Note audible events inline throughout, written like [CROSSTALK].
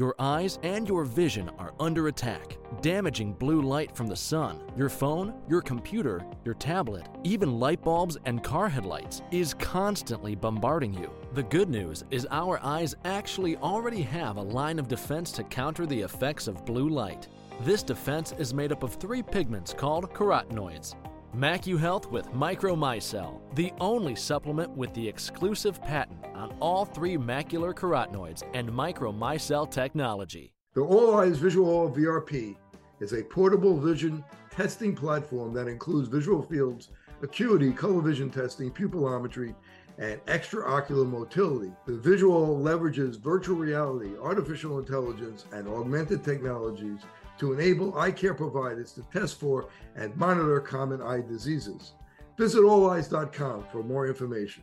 Your eyes and your vision are under attack. Damaging blue light from the sun, your phone, your computer, your tablet, even light bulbs and car headlights is constantly bombarding you. The good news is our eyes actually already have a line of defense to counter the effects of blue light. This defense is made up of three pigments called carotenoids. MacuHealth with Micromicelle, the only supplement with the exclusive patent on all three macular carotenoids and Micromicelle technology. The All Eyes VisuALL VRP is a portable vision testing platform that includes VisuALL fields, acuity, color vision testing, pupillometry, and extraocular motility. The visual leverages virtual reality, artificial intelligence, and augmented technologies to enable eye care providers to test for and monitor common eye diseases. Visit olleyes.com for more information.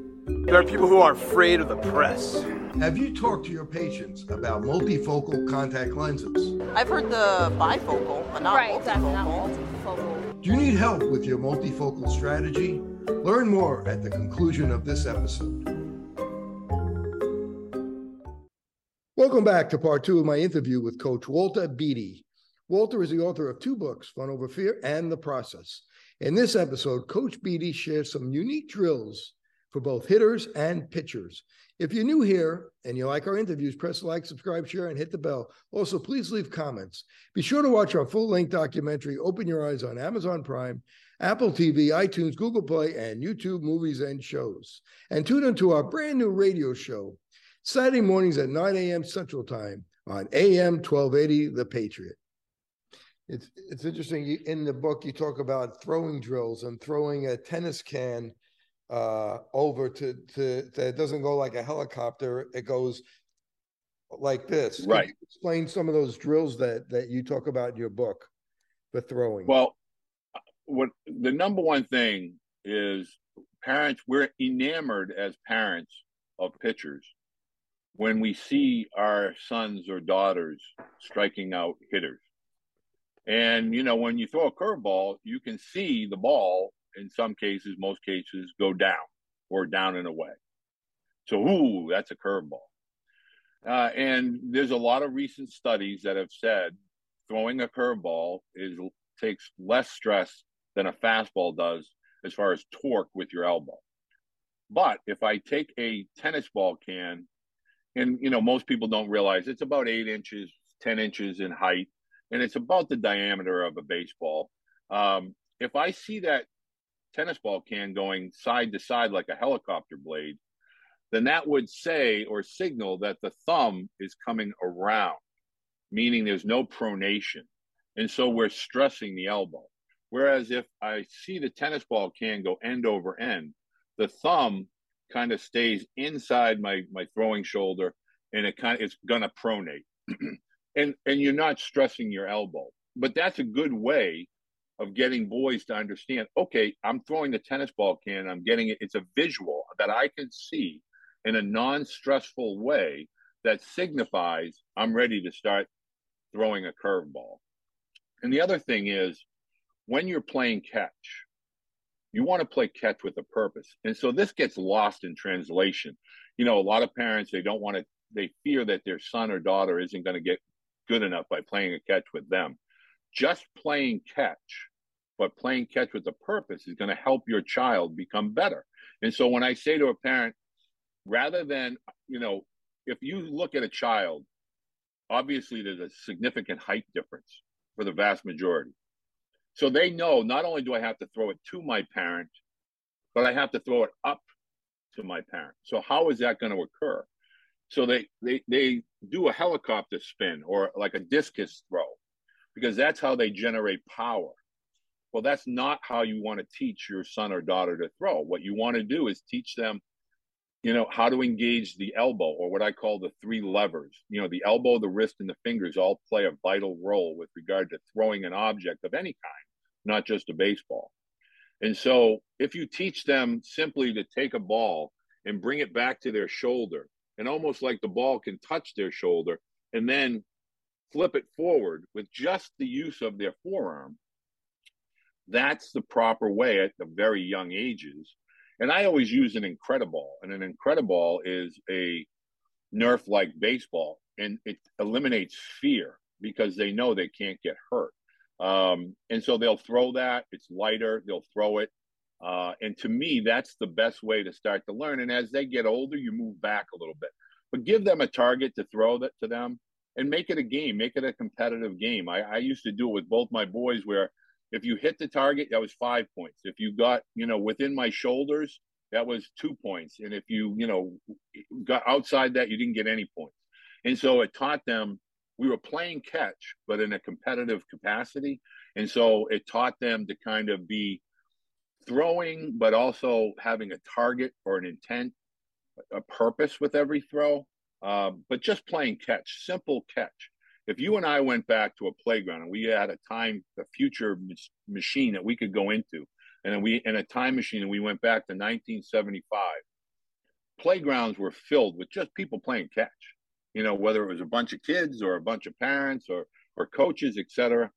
There are people who are afraid of the press. Have you talked to your patients about multifocal contact lenses? I've heard the bifocal, but not right, multifocal. exactly, not multifocal. Do you need help with your multifocal strategy? Learn more at the conclusion of this episode. Welcome back to part two of my interview with Coach Walter Beede. Walter is the author of two books, Fun Over Fear and The Process. In this episode, Coach Beede shares some unique drills for both hitters and pitchers. If you're new here and you like our interviews, press like, subscribe, share, and hit the bell. Also, please leave comments. Be sure to watch our full length documentary, Open Your Eyes, on Amazon Prime, Apple TV, iTunes, Google Play, and YouTube movies and shows. And tune into our brand new radio show, Saturday mornings at 9 a.m. Central Time on AM 1280, The Patriot. It's, it's interesting. In the book, you talk about throwing drills and throwing a tennis can uh, over to, to, to, it doesn't go like a helicopter, it goes like this. Right. explain some of those drills that, that you talk about in your book for throwing. Well, what the number one thing is parents, we're enamored as parents of pitchers when we see our sons or daughters striking out hitters. And, you know, when you throw a curveball, you can see the ball, in some cases, most cases, go down or down and away. So, ooh, that's a curveball. Uh, and there's a lot of recent studies that have said throwing a curveball is takes less stress than a fastball does as far as torque with your elbow. But if I take a tennis ball can, and you know most people don't realize it's about eight inches, ten inches in height, and it's about the diameter of a baseball. Um, if I see that tennis ball can going side to side like a helicopter blade, then that would say or signal that the thumb is coming around, meaning there's no pronation. And so we're stressing the elbow. Whereas if I see the tennis ball can go end over end, the thumb kind of stays inside my my throwing shoulder and it kind of it's gonna pronate. [CLEARS THROAT] and and you're not stressing your elbow. But that's a good way of getting boys to understand, okay, I'm throwing the tennis ball can, I'm getting it, it's a visual that I can see in a non-stressful way that signifies I'm ready to start throwing a curveball. And the other thing is when you're playing catch, you want to play catch with a purpose. And so this gets lost in translation. You know, a lot of parents, they don't want to, they fear that their son or daughter isn't going to get good enough by playing a catch with them. Just playing catch, but playing catch with a purpose is going to help your child become better. And so when I say to a parent, rather than, you know, if you look at a child, obviously there's a significant height difference for the vast majority. So they know not only do I have to throw it to my parent, but I have to throw it up to my parent. So how is that going to occur? So they they they do a helicopter spin or like a discus throw because that's how they generate power. Well, that's not how you want to teach your son or daughter to throw. What you want to do is teach them you know, how to engage the elbow or what I call the three levers. You know, the elbow, the wrist, and the fingers all play a vital role with regard to throwing an object of any kind, not just a baseball. And so if you teach them simply to take a ball and bring it back to their shoulder, and almost like the ball can touch their shoulder, and then flip it forward with just the use of their forearm, that's the proper way at the very young ages and I always use an Incrediball, and an Incrediball is a Nerf like baseball, and it eliminates fear because they know they can't get hurt. Um, and so they'll throw that. It's lighter. They'll throw it. Uh, and to me, that's the best way to start to learn. And as they get older, you move back a little bit, but give them a target to throw that to them and make it a game, make it a competitive game. I, I used to do it with both my boys where if you hit the target, that was five points. If you got, you know, within my shoulders, that was two points. And if you, you know, got outside that, you didn't get any points. And so it taught them we were playing catch, but in a competitive capacity. And so it taught them to kind of be throwing, but also having a target or an intent, a purpose with every throw. Uh, but just playing catch, simple catch if you and I went back to a playground and we had a time, a future machine that we could go into, and we in a time machine and we went back to 1975, playgrounds were filled with just people playing catch. You know, whether it was a bunch of kids or a bunch of parents or or coaches, etc.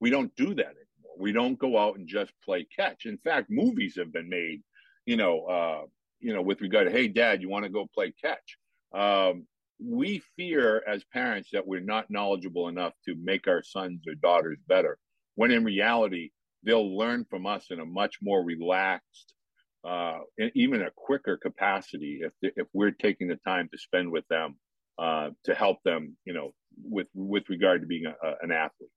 We don't do that anymore. We don't go out and just play catch. In fact, movies have been made. You know, uh, you know, with regard to, hey, Dad, you want to go play catch? Um, we fear as parents that we're not knowledgeable enough to make our sons or daughters better when in reality they'll learn from us in a much more relaxed uh, even a quicker capacity if if we're taking the time to spend with them uh, to help them you know with with regard to being a, a, an athlete.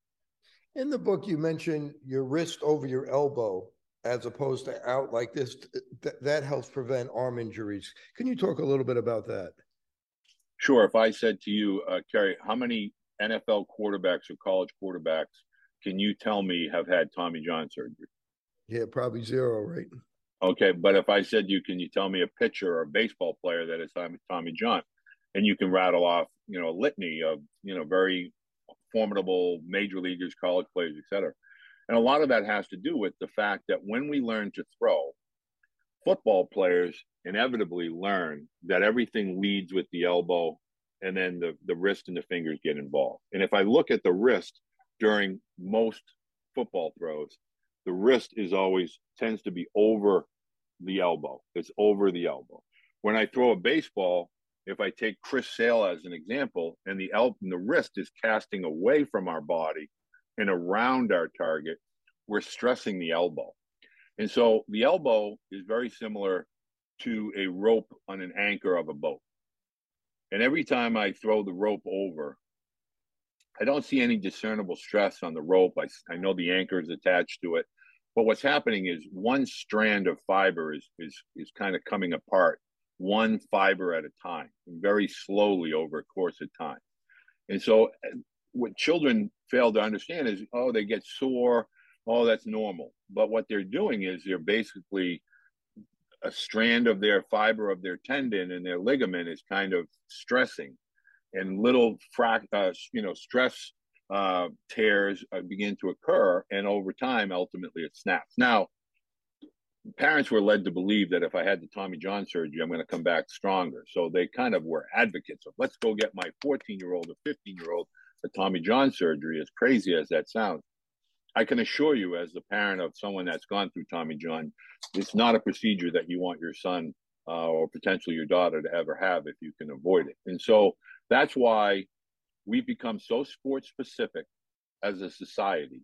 In the book you mentioned your wrist over your elbow as opposed to out like this. Th- that helps prevent arm injuries. Can you talk a little bit about that Sure. If I said to you, uh, Kerry, how many NFL quarterbacks or college quarterbacks can you tell me have had Tommy John surgery? Yeah, probably zero, right? Okay, but if I said to you, can you tell me a pitcher or a baseball player that is Tommy, Tommy John? And you can rattle off, you know, a litany of, you know, very formidable major leaguers, college players, et cetera. And a lot of that has to do with the fact that when we learn to throw, football players inevitably learn that everything leads with the elbow and then the, the wrist and the fingers get involved. And if I look at the wrist during most football throws, the wrist is always tends to be over the elbow. It's over the elbow. When I throw a baseball, if I take Chris Sale as an example, and the elbow and the wrist is casting away from our body and around our target, we're stressing the elbow. And so the elbow is very similar to a rope on an anchor of a boat. And every time I throw the rope over, I don't see any discernible stress on the rope. I, I know the anchor is attached to it. But what's happening is one strand of fiber is, is, is kind of coming apart, one fiber at a time, very slowly over a course of time. And so, uh, what children fail to understand is oh, they get sore, oh, that's normal. But what they're doing is they're basically a strand of their fiber of their tendon and their ligament is kind of stressing, and little frac, uh, you know, stress uh, tears uh, begin to occur, and over time, ultimately, it snaps. Now, parents were led to believe that if I had the Tommy John surgery, I'm going to come back stronger. So they kind of were advocates of let's go get my 14 year old or 15 year old a Tommy John surgery, as crazy as that sounds. I can assure you, as the parent of someone that's gone through Tommy John, it's not a procedure that you want your son uh, or potentially your daughter to ever have if you can avoid it. And so that's why we've become so sports specific as a society,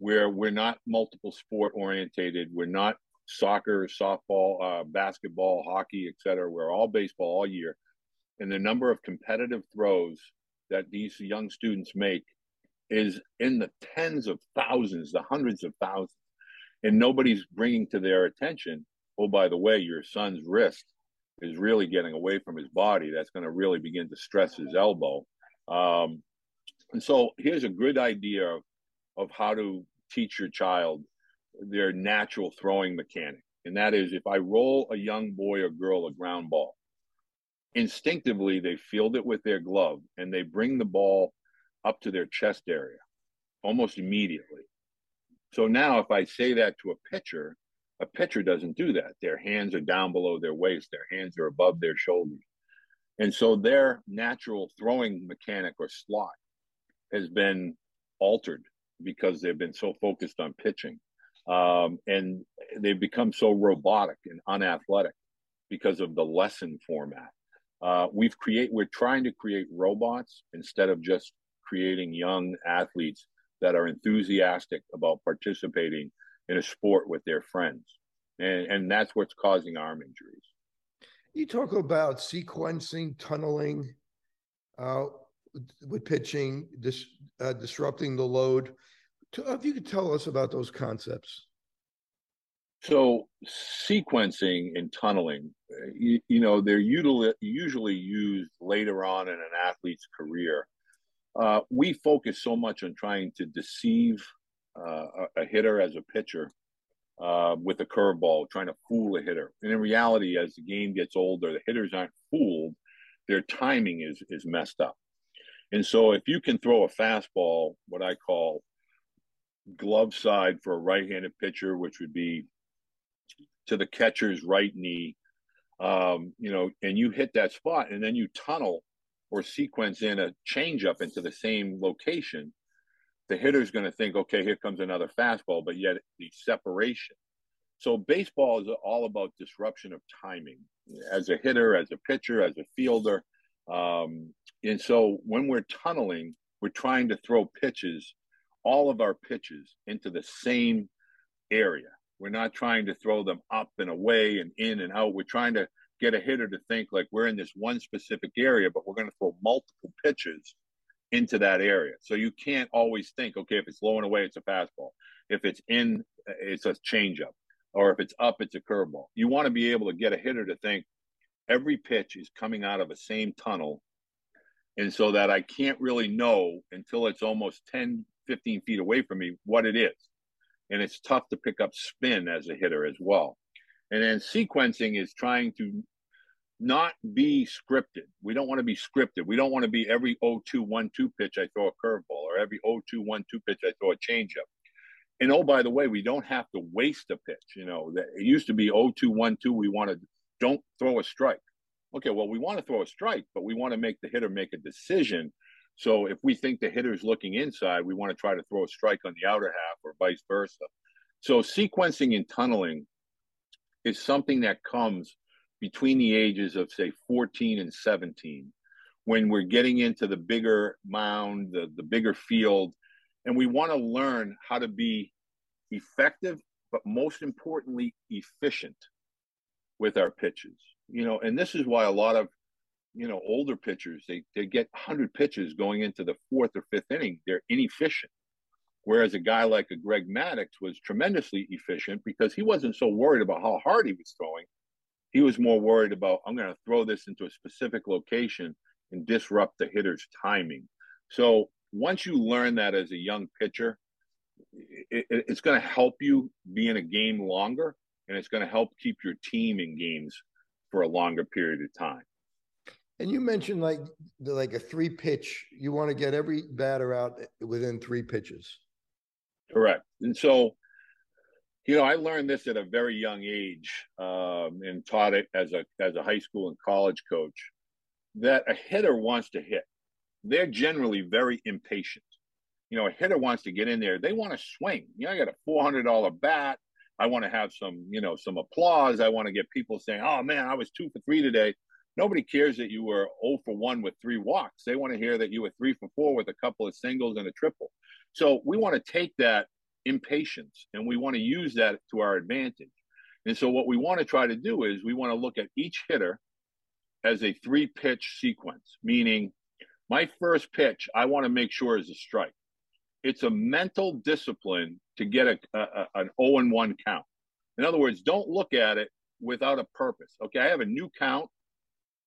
where we're not multiple sport orientated. We're not soccer, softball, uh, basketball, hockey, etc. We're all baseball all year, and the number of competitive throws that these young students make is in the tens of thousands, the hundreds of thousands, and nobody's bringing to their attention. Oh, by the way, your son's wrist is really getting away from his body. That's going to really begin to stress his elbow. Um, and so here's a good idea of, of how to teach your child their natural throwing mechanic. And that is if I roll a young boy or girl a ground ball, instinctively they field it with their glove and they bring the ball up to their chest area almost immediately. So now if I say that to a pitcher, a pitcher doesn't do that. Their hands are down below their waist, their hands are above their shoulders. And so their natural throwing mechanic or slot has been altered because they've been so focused on pitching. Um, and they've become so robotic and unathletic because of the lesson format. Uh, we've create we're trying to create robots instead of just creating young athletes that are enthusiastic about participating in a sport with their friends, and and that's what's causing arm injuries. You talk about sequencing, tunneling, uh, with pitching, dis, uh, disrupting the load. If you could tell us about those concepts. So sequencing and tunneling, you, you know, they're usually usually used later on in an athlete's career. Uh, we focus so much on trying to deceive uh, a hitter as a pitcher uh, with a curveball, trying to fool a hitter. And in reality, as the game gets older, the hitters aren't fooled; their timing is is messed up. And so, if you can throw a fastball, what I call glove side for a right-handed pitcher, which would be to the catcher's right knee, um, you know, and you hit that spot and then you tunnel or sequence in a changeup into the same location, the hitter's going to think, okay, here comes another fastball, but yet the separation. So baseball is all about disruption of timing as a hitter, as a pitcher, as a fielder. Um, and so when we're tunneling, we're trying to throw pitches, all of our pitches into the same area. We're not trying to throw them up and away and in and out. We're trying to get a hitter to think like we're in this one specific area, but we're going to throw multiple pitches into that area. So you can't always think, okay, if it's low and away, it's a fastball. If it's in, it's a changeup. Or if it's up, it's a curveball. You want to be able to get a hitter to think every pitch is coming out of the same tunnel. And so that I can't really know until it's almost 10, 15 feet away from me what it is and it's tough to pick up spin as a hitter as well. And then sequencing is trying to not be scripted. We don't want to be scripted. We don't want to be every 0-2-1-2 pitch I throw a curveball or every 0-2-1-2 pitch I throw a changeup. And oh, by the way, we don't have to waste a pitch. You know, that it used to be 0-2-1-2. We want to don't throw a strike. Okay, well, we want to throw a strike, but we want to make the hitter make a decision so if we think the hitter's looking inside, we want to try to throw a strike on the outer half or vice versa. So sequencing and tunneling is something that comes between the ages of say 14 and 17 when we're getting into the bigger mound, the, the bigger field, and we want to learn how to be effective, but most importantly, efficient with our pitches. You know, and this is why a lot of you know older pitchers they they get 100 pitches going into the fourth or fifth inning. They're inefficient. Whereas a guy like a Greg Maddux was tremendously efficient because he wasn't so worried about how hard he was throwing he was more worried about i'm going to throw this into a specific location and disrupt the hitter's timing so once you learn that as a young pitcher it, it, it's going to help you be in a game longer and it's going to help keep your team in games for a longer period of time and you mentioned like the, like a three pitch. You want to get every batter out within three pitches. Correct. And so, you know, I learned this at a very young age um, and taught it as a as a high school and college coach. That a hitter wants to hit. They're generally very impatient. You know, a hitter wants to get in there. They want to swing. You know, I got a four hundred dollar bat. I want to have some, you know, some applause. I want to get people saying, "Oh man, I was two for three today." nobody cares that you were 0 for 1 with three walks. They want to hear that you were 3 for 4 with a couple of singles and a triple. So we want to take that impatience and we want to use that to our advantage. And so what we want to try to do is we want to look at each hitter as a three pitch sequence, meaning my first pitch, I want to make sure is a strike. It's a mental discipline to get a, a an 0 and 1 count. In other words, don't look at it without a purpose. Okay, I have a new count.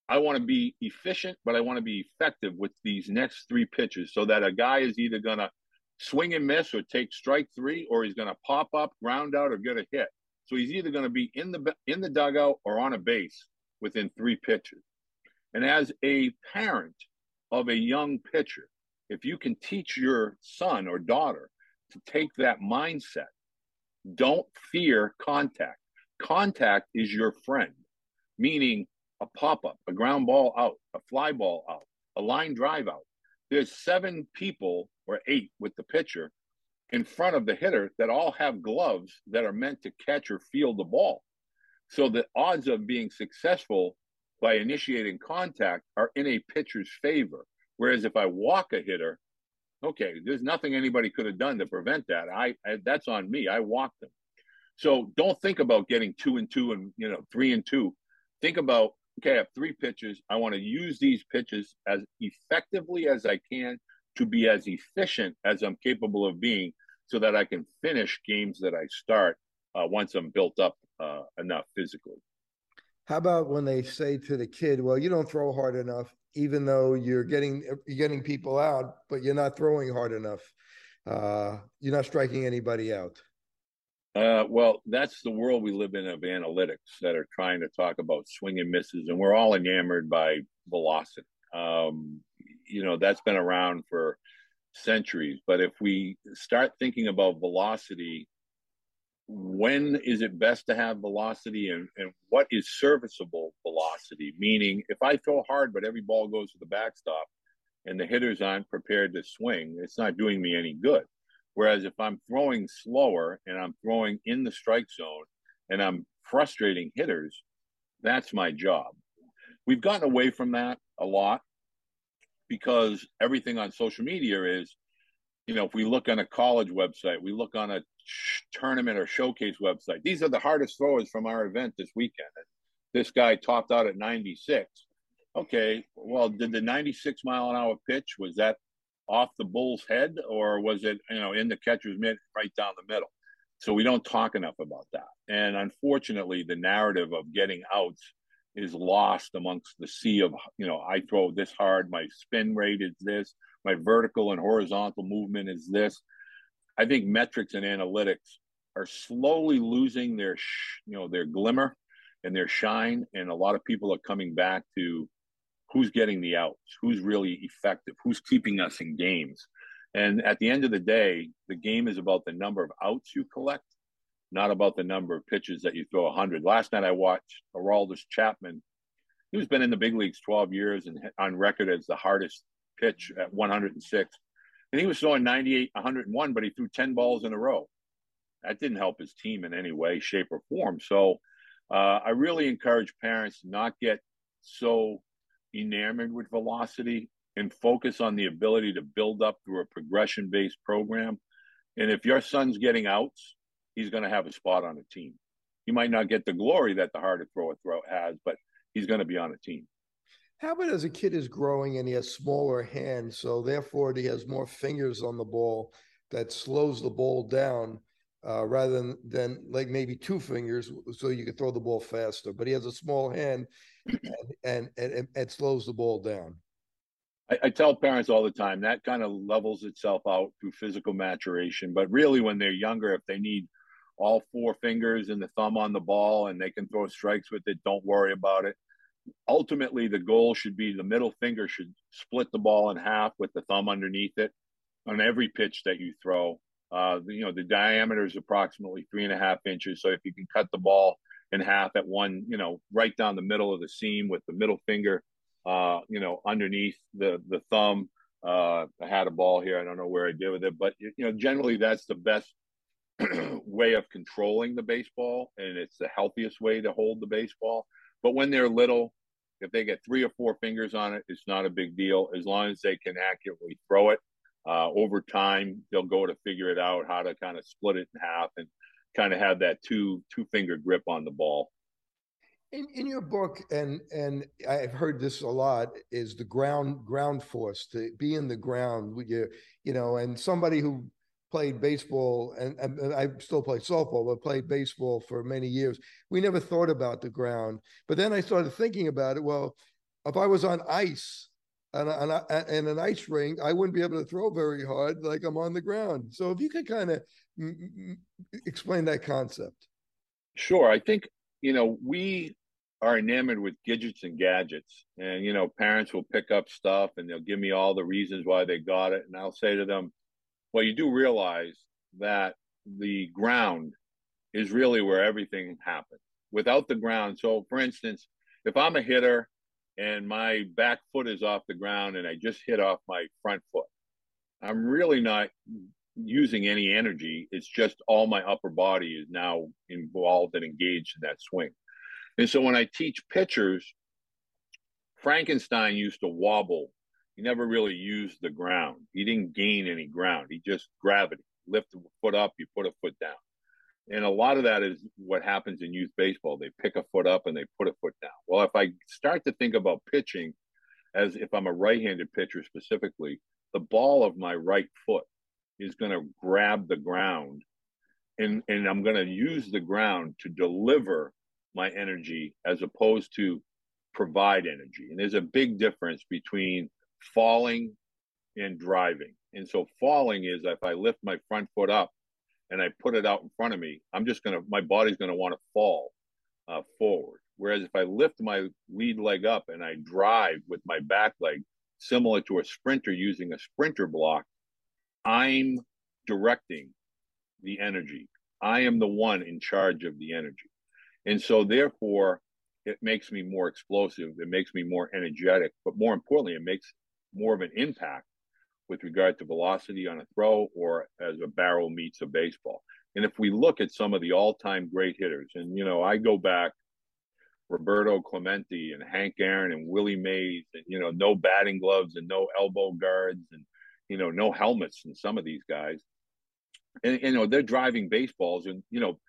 I want to be efficient, but I want to be effective with these next three pitches so that a guy is either going to swing and miss or take strike three, or he's going to pop up, ground out, or get a hit. So he's either going to be in the in the dugout or on a base within three pitches. And as a parent of a young pitcher, if you can teach your son or daughter to take that mindset, don't fear contact. Contact is your friend, meaning a pop up, a ground ball out, a fly ball out, a line drive out. There's seven people or eight with the pitcher in front of the hitter that all have gloves that are meant to catch or field the ball. So the odds of being successful by initiating contact are in a pitcher's favor. Whereas if I walk a hitter, okay, there's nothing anybody could have done to prevent that. I, I that's on me. I walked them. So don't think about getting two and two and you know three and two. Think about okay, I have three pitches. I want to use these pitches as effectively as I can to be as efficient as I'm capable of being so that I can finish games that I start uh, once I'm built up uh, enough physically. How about when they say to the kid, "Well, you don't throw hard enough, even though you're getting you're getting people out, but you're not throwing hard enough. Uh, you're not striking anybody out." Uh, well, that's the world we live in of analytics that are trying to talk about swing and misses, and we're all enamored by velocity. Um, you know, that's been around for centuries. But if we start thinking about velocity, when is it best to have velocity and, and what is serviceable velocity? Meaning, if I throw hard, but every ball goes to the backstop and the hitters aren't prepared to swing, it's not doing me any good. Whereas if I'm throwing slower and I'm throwing in the strike zone and I'm frustrating hitters, that's my job. We've gotten away from that a lot because everything on social media is, you know, if we look on a college website, we look on a tournament or showcase website, these are the hardest throwers from our event this weekend. And this guy topped out at 96. Okay, well, did the 96 mile an hour pitch, was that off the bull's head or was it you know in the catcher's mitt right down the middle? So we don't talk enough about that. And unfortunately the narrative of getting outs is lost amongst the sea of you know i throw this hard my spin rate is this my vertical and horizontal movement is this. I think metrics and analytics are slowly losing their you know their glimmer and their shine. And a lot of people are coming back to who's getting the outs, who's really effective, who's keeping us in games. And at the end of the day, the game is about the number of outs you collect, not about the number of pitches that you throw 100. Last night I watched Aroldis Chapman, who's been in the big leagues 12 years and on record as the hardest pitch at 106. And he was throwing 98, 101, but he threw 10 balls in a row. That didn't help his team in any way, shape, or form. So uh, I really encourage parents to not get so enamored with velocity and focus on the ability to build up through a progression based program. And if your son's getting outs, he's going to have a spot on a team. He might not get the glory that the harder thrower throw has, but he's going to be on a team. How about as a kid is growing and he has smaller hands, so therefore he has more fingers on the ball that slows the ball down uh, rather than, than like maybe two fingers, so you can throw the ball faster. But he has a small hand, and and, and it slows the ball down. I, I, tell parents all the time that kind of levels itself out through physical maturation. But really, when they're younger, if they need all four fingers and the thumb on the ball and they can throw strikes with it, don't worry about it. Ultimately, the goal should be the middle finger should split the ball in half with the thumb underneath it on every pitch that you throw. Uh, you know, the diameter is approximately three and a half inches. So if you can cut the ball in half at one, you know, right down the middle of the seam with the middle finger, uh, you know, underneath the the thumb. Uh, I had a ball here. I don't know where I did with it, but you know, generally that's the best [CLEARS THROAT] way of controlling the baseball, and it's the healthiest way to hold the baseball. But when they're little, if they get three or four fingers on it, it's not a big deal as long as they can accurately throw it. Uh, over time, they'll go to figure it out how to kind of split it in half and kind of have that two two finger grip on the ball. In, in your book, and and I've heard this a lot, is the ground ground force to be in the ground you, you know, and somebody who played baseball and, and, I still play softball, but played baseball for many years. We never thought about the ground, but then I started thinking about it. Well, if I was on ice and and in an ice rink, I wouldn't be able to throw very hard like I'm on the ground. So if you could kind of explain that concept. Sure. I think, you know, we are enamored with gadgets and gadgets. And, you know, parents will pick up stuff and they'll give me all the reasons why they got it. And I'll say to them, well, you do realize that the ground is really where everything happens. Without the ground, so for instance, if I'm a hitter and my back foot is off the ground and I just hit off my front foot, I'm really not using any energy. It's just all my upper body is now involved and engaged in that swing. And so when I teach pitchers, Frankenstein used to wobble. He never really used the ground. He didn't gain any ground. He just gravity. Lift a foot up, you put a foot down. And a lot of that is what happens in youth baseball. They pick a foot up and they put a foot down. Well, if I start to think about pitching as if I'm a right handed pitcher specifically, the ball of my right foot is going to grab the ground and, and I'm going to use the ground to deliver my energy as opposed to provide energy. And there's a big difference between falling and driving. And so falling is if I lift my front foot up and I put it out in front of me, I'm just going to, my body's going to want to fall uh, forward. Whereas if I lift my lead leg up and I drive with my back leg, similar to a sprinter using a sprinter block, I'm directing the energy. I am the one in charge of the energy. And so, therefore, it makes me more explosive. It makes me more energetic. But more importantly, it makes more of an impact with regard to velocity on a throw or as a barrel meets a baseball. And if we look at some of the all time great hitters, and, you know, I go back Roberto Clemente and Hank Aaron and Willie Mays, and you know, no batting gloves and no elbow guards and you know, no helmets and some of these guys. And you know, they're driving baseballs and you know,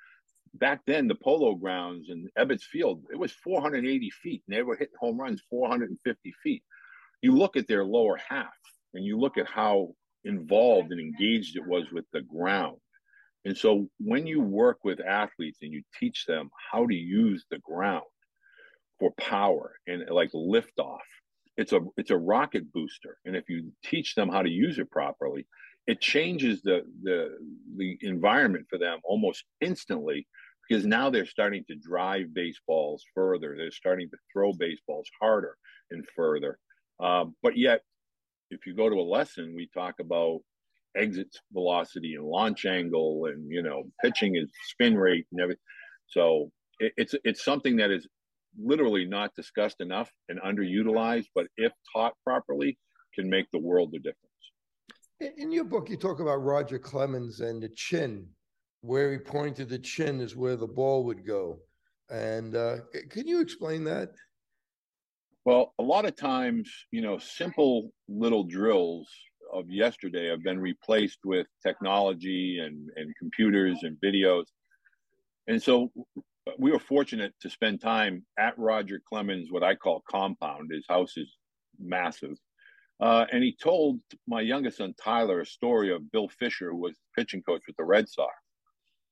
back then the polo grounds and Ebbets Field, it was 480 feet and they were hitting home runs 450 feet. You look at their lower half and you look at how involved and engaged it was with the ground. And so when you work with athletes and you teach them how to use the ground, for power and like liftoff. It's a it's a rocket booster, and if you teach them how to use it properly, it changes the the the environment for them almost instantly because now they're starting to drive baseballs further. They're starting to throw baseballs harder and further. Um, but yet, if you go to a lesson, we talk about exit velocity and launch angle, and you know, pitching is spin rate and everything. So it, it's it's something that is literally not discussed enough and underutilized, but if taught properly, can make the world a difference. In your book, you talk about Roger Clemens and the chin, where he pointed the chin is where the ball would go. And uh, can you explain that? Well, a lot of times, you know, simple little drills of yesterday have been replaced with technology and, and computers and videos. And so we were fortunate to spend time at Roger Clemens, what I call compound. His house is massive. Uh, and he told my youngest son, Tyler, a story of Bill Fischer, who was pitching coach with the Red Sox.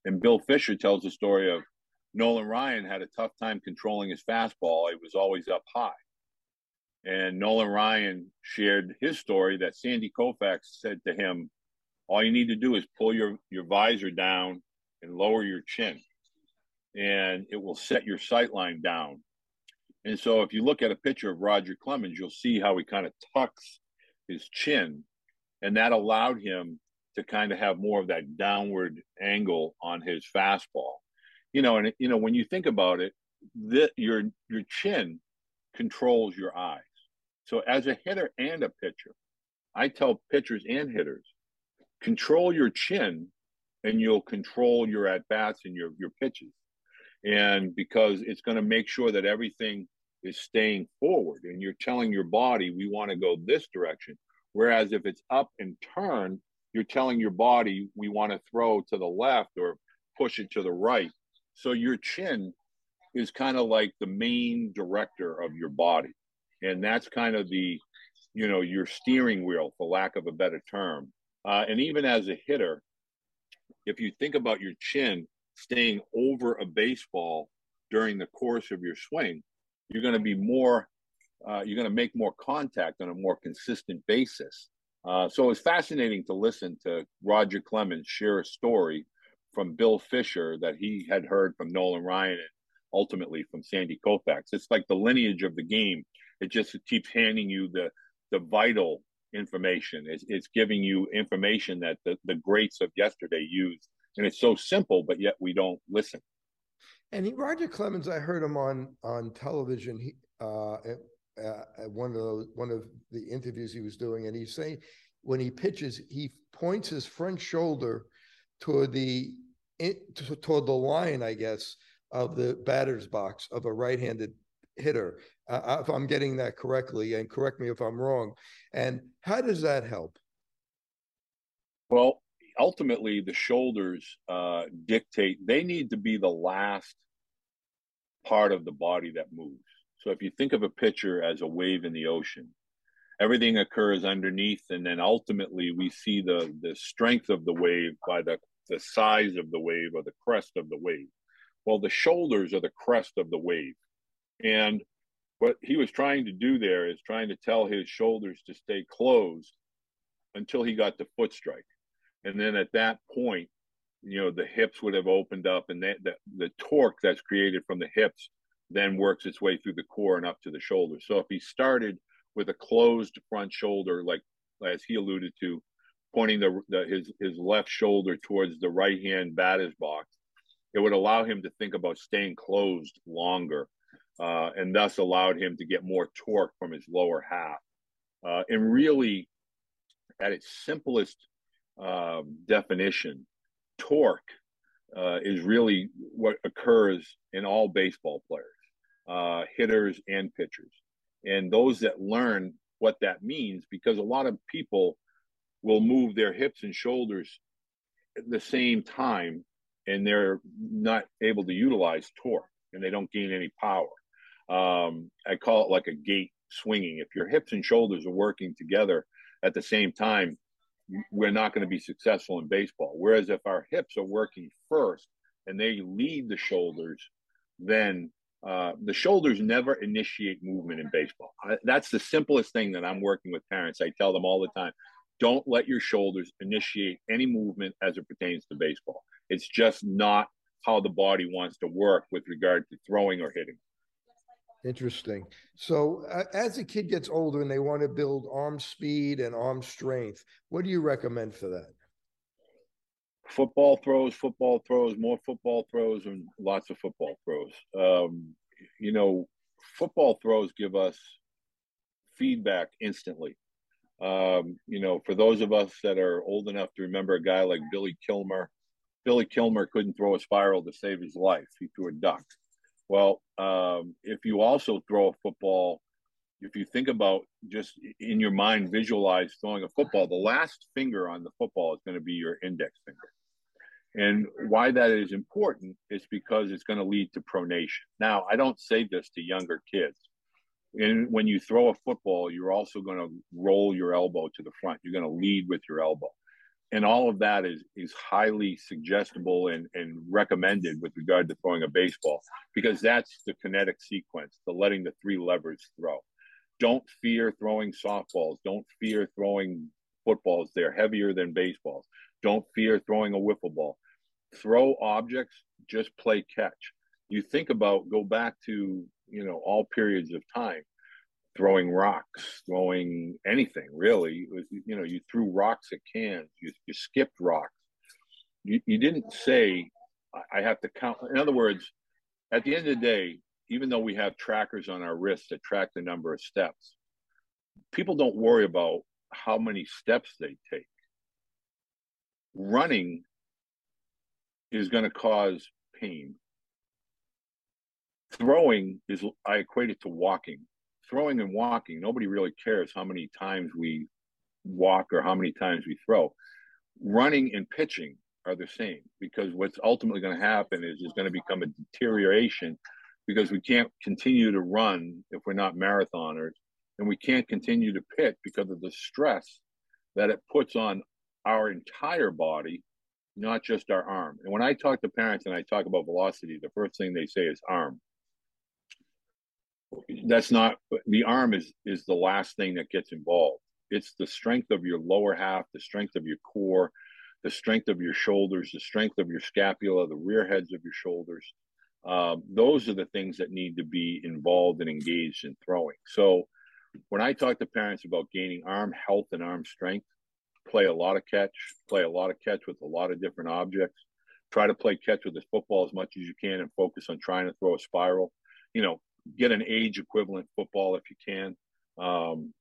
And Bill Fischer tells the story of Nolan Ryan had a tough time controlling his fastball. It was always up high. And Nolan Ryan shared his story that Sandy Koufax said to him, All you need to do is pull your, your visor down and lower your chin and it will set your sight line down. And so if you look at a picture of Roger Clemens, you'll see how he kind of tucks his chin, and that allowed him to kind of have more of that downward angle on his fastball. You know, and you know when you think about it, that your your chin controls your eyes. So as a hitter and a pitcher, I tell pitchers and hitters, control your chin and you'll control your at bats and your your pitches and because it's going to make sure that everything is staying forward and you're telling your body we want to go this direction. Whereas if it's up and turned you're telling your body we want to throw to the left or push it to the right. So your chin is kind of like the main director of your body. And that's kind of the you know your steering wheel for lack of a better term. Uh, and even as a hitter if you think about your chin staying over a baseball during the course of your swing, you're going to be more, uh, you're going to make more contact on a more consistent basis. Uh, so it's fascinating to listen to Roger Clemens share a story from Bill Fischer that he had heard from Nolan Ryan and ultimately from Sandy Koufax. It's like the lineage of the game. It just keeps handing you the the vital information. It's, it's giving you information that the, the greats of yesterday used. And it's so simple, but yet we don't listen. And he, Roger Clemens, I heard him on on television. He uh, at, uh, at one of those one of the interviews he was doing, and he's saying when he pitches, he points his front shoulder toward the in, toward the line, I guess, of the batter's box of a right-handed hitter. Uh, if I'm getting that correctly, and correct me if I'm wrong. And how does that help? Well, ultimately, the shoulders uh, dictate. They need to be the last part of the body that moves. So if you think of a pitcher as a wave in the ocean, everything occurs underneath, and then ultimately we see the the strength of the wave by the the size of the wave or the crest of the wave. Well, the shoulders are the crest of the wave, and what he was trying to do there is trying to tell his shoulders to stay closed until he got the foot strike. And then at that point, you know, the hips would have opened up and that the, the torque that's created from the hips then works its way through the core and up to the shoulder. So if he started with a closed front shoulder, like as he alluded to, pointing the, the his his left shoulder towards the right hand batter's box, it would allow him to think about staying closed longer uh, and thus allowed him to get more torque from his lower half. Uh, and really, at its simplest um, definition, torque uh, is really what occurs in all baseball players, uh, hitters and pitchers. And those that learn what that means, because a lot of people will move their hips and shoulders at the same time and they're not able to utilize torque and they don't gain any power. Um, I call it like a gate swinging. If your hips and shoulders are working together at the same time, we're not going to be successful in baseball. Whereas if our hips are working first and they lead the shoulders, then uh, the shoulders never initiate movement in baseball. I, that's the simplest thing that I'm working with parents. I tell them all the time don't let your shoulders initiate any movement as it pertains to baseball. It's just not how the body wants to work with regard to throwing or hitting. Interesting. So, uh, as a kid gets older and they want to build arm speed and arm strength, what do you recommend for that? Football throws, football throws, more football throws, and lots of football throws. Um, you know, football throws give us feedback instantly. Um, you know, for those of us that are old enough to remember a guy like Billy Kilmer, Billy Kilmer couldn't throw a spiral to save his life. He threw a duck. Well, um, if you also throw a football, if you think about just in your mind, visualize throwing a football, the last finger on the football is going to be your index finger. And why that is important is because it's going to lead to pronation. Now, I don't say this to younger kids. And when you throw a football, you're also going to roll your elbow to the front. You're going to lead with your elbow and all of that is is highly suggestible and, and recommended with regard to throwing a baseball because that's the kinetic sequence the letting the three levers throw. Don't fear throwing softballs. Don't fear throwing footballs. They're heavier than baseballs. Don't fear throwing a wiffle ball. Throw objects just play catch. You think about go back to you know all periods of time throwing rocks, throwing anything really. Was, you know, you threw rocks at cans, you, you skipped rocks. You, you didn't say, I have to count. In other words, at the end of the day, even though we have trackers on our wrists that track the number of steps, people don't worry about how many steps they take. Running is going to cause pain. Throwing is, I equate it to walking throwing and walking, nobody really cares how many times we walk or how many times we throw. Running and pitching are the same because what's ultimately going to happen is there's going to become a deterioration because we can't continue to run if we're not marathoners and we can't continue to pitch because of the stress that it puts on our entire body not just our arm and when i talk to parents and i talk about velocity the first thing they say is arm that's not the arm is is the last thing that gets involved it's the strength of your lower half the strength of your core the strength of your shoulders, the strength of your scapula, the rear heads of your shoulders. Um, those are the things that need to be involved and engaged in throwing. So when I talk to parents about gaining arm health and arm strength, play a lot of catch, play a lot of catch with a lot of different objects. Try to play catch with this football as much as you can and focus on trying to throw a spiral. You know, get an age equivalent football if you can. Um,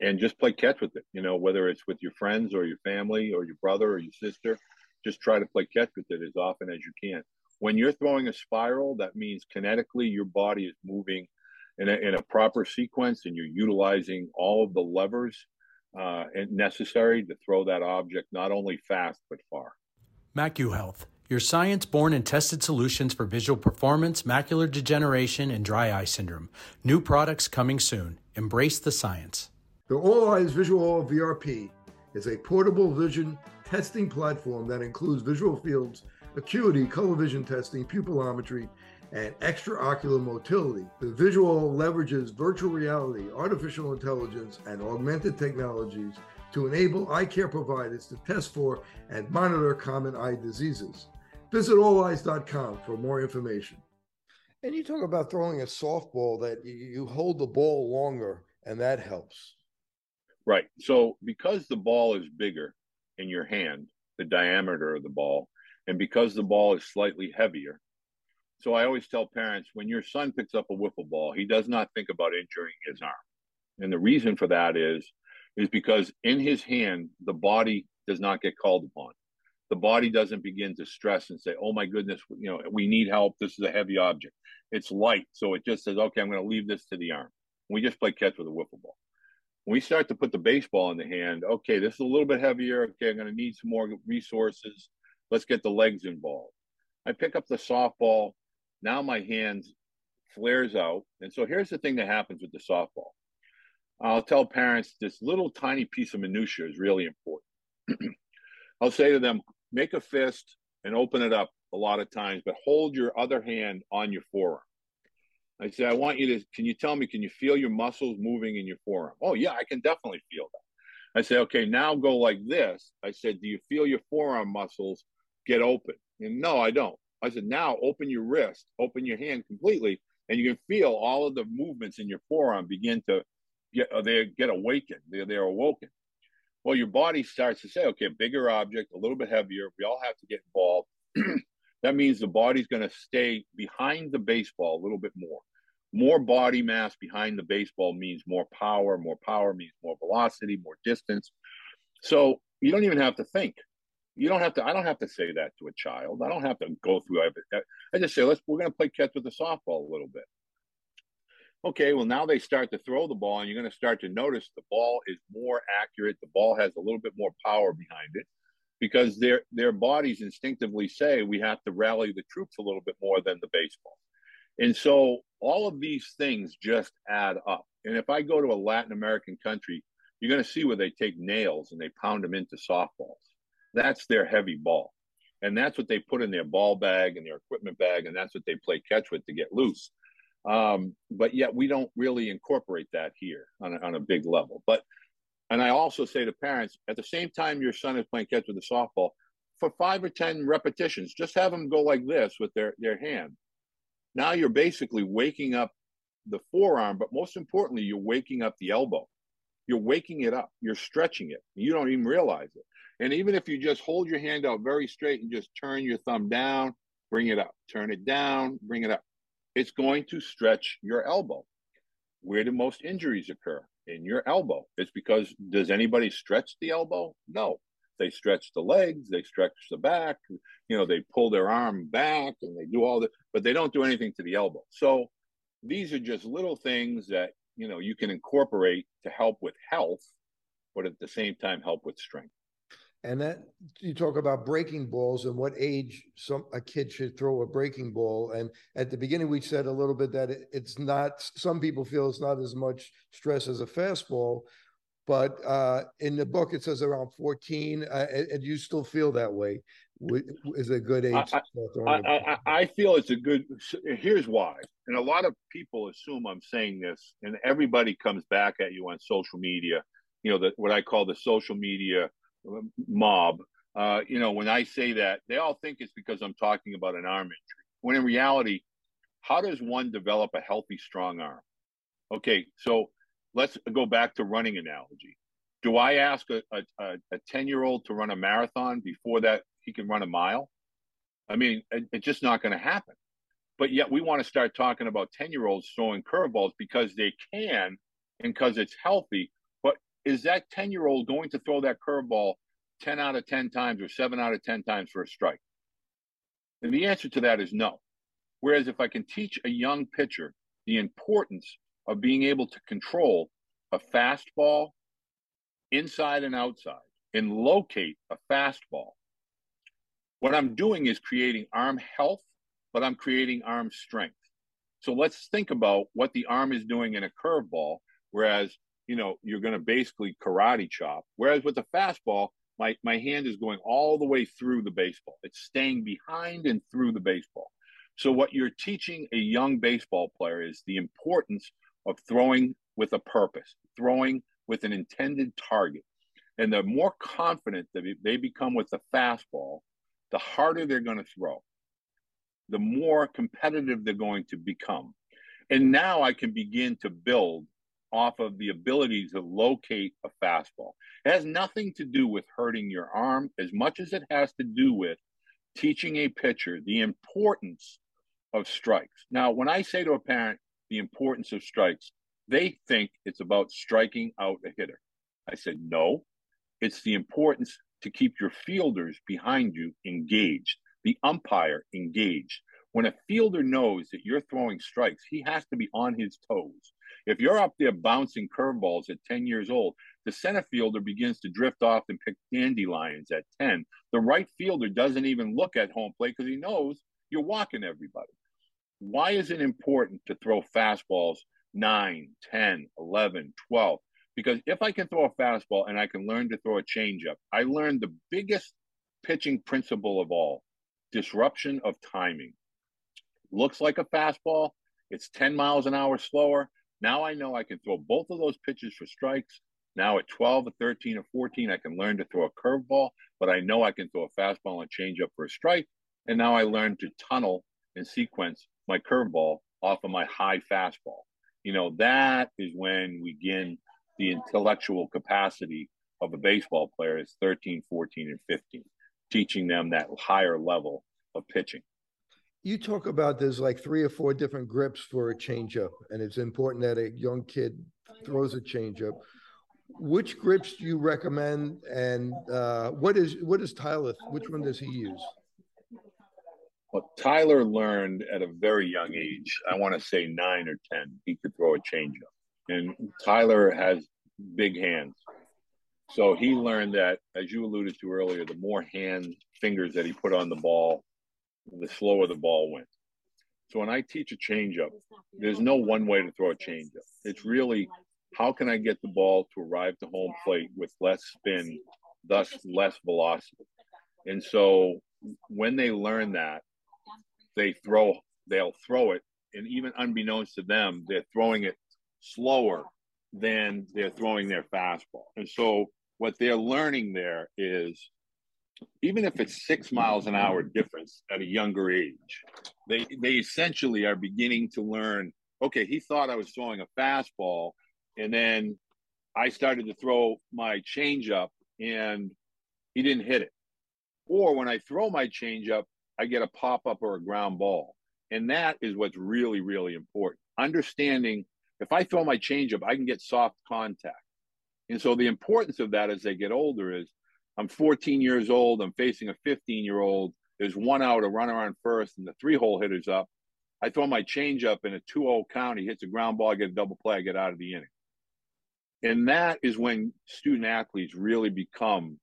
and just play catch with it. You know, whether it's with your friends or your family or your brother or your sister, just try to play catch with it as often as you can. When you're throwing a spiral, that means kinetically your body is moving in a, in a proper sequence and you're utilizing all of the levers uh, necessary to throw that object not only fast but far. MacuHealth, your science born and tested solutions for visual performance, macular degeneration, and dry eye syndrome. New products coming soon. Embrace the science. The Olleyes VisuALL VRP is a portable vision testing platform that includes visual fields, acuity, color vision testing, pupillometry, and extraocular motility. The VisuALL leverages virtual reality, artificial intelligence, and augmented technologies to enable eye care providers to test for and monitor common eye diseases. Visit olleyes.com for more information. And you talk about throwing a softball that you hold the ball longer, and that helps. Right. So, because the ball is bigger in your hand, the diameter of the ball, and because the ball is slightly heavier, so I always tell parents when your son picks up a wiffle ball, he does not think about injuring his arm. And the reason for that is is because in his hand the body does not get called upon. The body doesn't begin to stress and say, "Oh my goodness, you know, we need help. This is a heavy object. It's light." So it just says, "Okay, I'm going to leave this to the arm." We just play catch with a wiffle ball. When we start to put the baseball in the hand, okay, this is a little bit heavier. Okay, I'm going to need some more resources. Let's get the legs involved. I pick up the softball now my hands flares out. And so here's the thing that happens with the softball. I'll tell parents this little tiny piece of minutia is really important. [CLEARS THROAT] I'll say to them, make a fist and open it up a lot of times, but hold your other hand on your forearm. I say, I want you to, can you tell me, can you feel your muscles moving in your forearm? Oh, yeah, I can definitely feel that. I say, okay, now go like this. I said, do you feel your forearm muscles get open? And no, I don't. I said, now open your wrist, open your hand completely, and you can feel all of the movements in your forearm begin to get uh, they get awakened. They're they're awoken. Well, your body starts to say, okay, bigger object, a little bit heavier. We all have to get involved. [CLEARS THROAT] that means the body's going to stay behind the baseball a little bit more. More body mass behind the baseball means more power. More power means more velocity, more distance. So you don't even have to think you don't have to i don't have to say that to a child i don't have to go through i just say let's we're going to play catch with the softball a little bit okay well now they start to throw the ball and you're going to start to notice the ball is more accurate the ball has a little bit more power behind it because their their bodies instinctively say we have to rally the troops a little bit more than the baseball and so all of these things just add up and if i go to a latin american country you're going to see where they take nails and they pound them into softballs that's their heavy ball. And that's what they put in their ball bag and their equipment bag, and that's what they play catch with to get loose. Um, but yet we don't really incorporate that here on a, on a big level. But and I also say to parents, at the same time your son is playing catch with a softball, for five or ten repetitions, just have them go like this with their their hand. Now you're basically waking up the forearm, but most importantly, you're waking up the elbow. You're waking it up. You're stretching it. You don't even realize it. And even if you just hold your hand out very straight and just turn your thumb down, bring it up, turn it down, bring it up, it's going to stretch your elbow. Where do most injuries occur? In your elbow. It's because does anybody stretch the elbow? No. They stretch the legs, they stretch the back, you know, they pull their arm back and they do all that, but they don't do anything to the elbow. So these are just little things that, you know, you can incorporate to help with health, but at the same time help with strength. And that you talk about breaking balls and what age some a kid should throw a breaking ball. And at the beginning, we said a little bit that it, it's not. Some people feel it's not as much stress as a fastball, but uh, in the book it says around 14. Uh, and, you still feel that way? Is a good age. I, I, I, I feel it's a good. Here's why. And a lot of people assume I'm saying this, and everybody comes back at you on social media. You know, that what I call the social media mob Uh, you know, when I say that, they all think it's because I'm talking about an arm injury. When in reality, how does one develop a healthy, strong arm? Okay, so let's go back to running analogy. Do I ask a, a, a 10 year old to run a marathon before that he can run a mile? I mean, it, it's just not going to happen. But yet we want to start talking about 10 year olds throwing curveballs because they can and because it's healthy. Is that 10 year old going to throw that curveball 10 out of 10 times or seven out of 10 times for a strike? And the answer to that is no. Whereas if I can teach a young pitcher the importance of being able to control a fastball inside and outside and locate a fastball, what I'm doing is creating arm health, but I'm creating arm strength. So let's think about what the arm is doing in a curveball, whereas you know you're going to basically karate chop. Whereas with the fastball, my my hand is going all the way through the baseball. It's staying behind and through the baseball. So, what you're teaching a young baseball player is the importance of throwing with a purpose, throwing with an intended target. And the more confident that they become with the fastball, the harder they're going to throw, the more competitive they're going to become. And now I can begin to build off of the ability to locate a fastball. It has nothing to do with hurting your arm as much as it has to do with teaching a pitcher the importance of strikes. Now, when I say to a parent the importance of strikes, they think it's about striking out a hitter. I said, no, it's the importance to keep your fielders behind you engaged, the umpire engaged. When a fielder knows that you're throwing strikes, he has to be on his toes. If you're up there bouncing curveballs at 10 years old, the center fielder begins to drift off and pick dandelions at 10. The right fielder doesn't even look at home plate because he knows you're walking everybody. Why is it important to throw fastballs 9, 10, 11, 12? Because if I can throw a fastball and I can learn to throw a changeup, I learned the biggest pitching principle of all disruption of timing. Looks like a fastball, it's 10 miles an hour slower. Now I know I can throw both of those pitches for strikes. Now at 12 or 13 or 14, I can learn to throw a curveball, but I know I can throw a fastball and changeup for a strike. And now I learn to tunnel and sequence my curveball off of my high fastball. You know, that is when we begin the intellectual capacity of a baseball player is 13, 14, and 15, teaching them that higher level of pitching. You talk about there's like three or four different grips for a changeup, and it's important that a young kid throws a changeup. Which grips do you recommend, and uh, what is what is Tyler? Which one does he use? Well, Tyler learned at a very young age, I want to say nine or 10, he could throw a changeup. And Tyler has big hands. So he learned that, as you alluded to earlier, the more hand fingers that he put on the ball, the slower the ball went. So when I teach a changeup, there's no one way to throw a changeup. It's really how can I get the ball to arrive to home plate with less spin, thus less velocity. And so when they learn that, they throw they'll throw it and even unbeknownst to them they're throwing it slower than they're throwing their fastball and so what they're learning there is even if it's six miles an hour difference at a younger age they they essentially are beginning to learn okay he thought i was throwing a fastball and then i started to throw my changeup and he didn't hit it or when i throw my changeup I get a pop up or a ground ball. And that is what's really, really important. Understanding if I throw my changeup, I can get soft contact. And so the importance of that as they get older is I'm 14 years old, I'm facing a 15 year old. There's one out, a runner on first, and the three hole hitter's up. I throw my changeup in a 2 0 count. He hits a ground ball, I get a double play, I get out of the inning. And that is when student athletes really become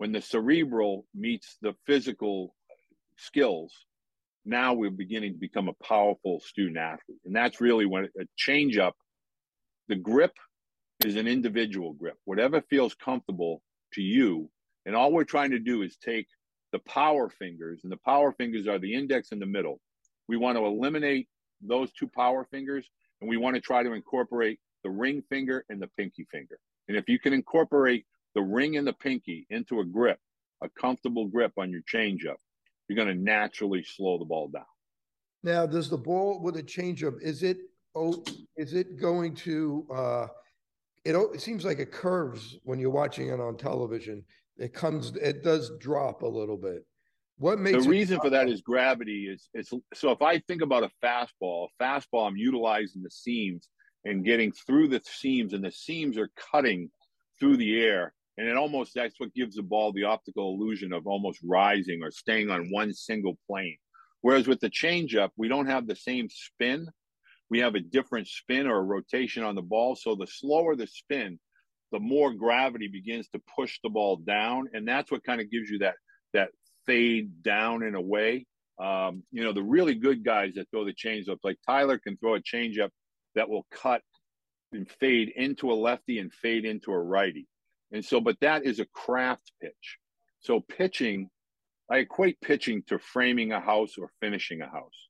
when the cerebral meets the physical skills, now we're beginning to become a powerful student athlete. And that's really when a change up, the grip is an individual grip, whatever feels comfortable to you. And all we're trying to do is take the power fingers, and the power fingers are the index and the middle. We want to eliminate those two power fingers, and we want to try to incorporate the ring finger and the pinky finger. And if you can incorporate the ring and the pinky into a grip, a comfortable grip on your changeup, you're going to naturally slow the ball down. Now, does the ball with a changeup is it oh is it going to uh it, it seems like it curves when you're watching it on television. It comes it does drop a little bit. What makes the reason for that is gravity. Is it's so if I think about a fastball, a fastball, I'm utilizing the seams and getting through the seams, and the seams are cutting through the air, and it almost that's what gives the ball the optical illusion of almost rising or staying on one single plane. Whereas with the changeup, we don't have the same spin. We have a different spin or a rotation on the ball. So the slower the spin, the more gravity begins to push the ball down, and that's what kind of gives you that that fade down in a way. Um, you know, the really good guys that throw the changeup, like Tyler, can throw a changeup that will cut and fade into a lefty and fade into a righty. And so, but that is a craft pitch. So pitching, I equate pitching to framing a house or finishing a house.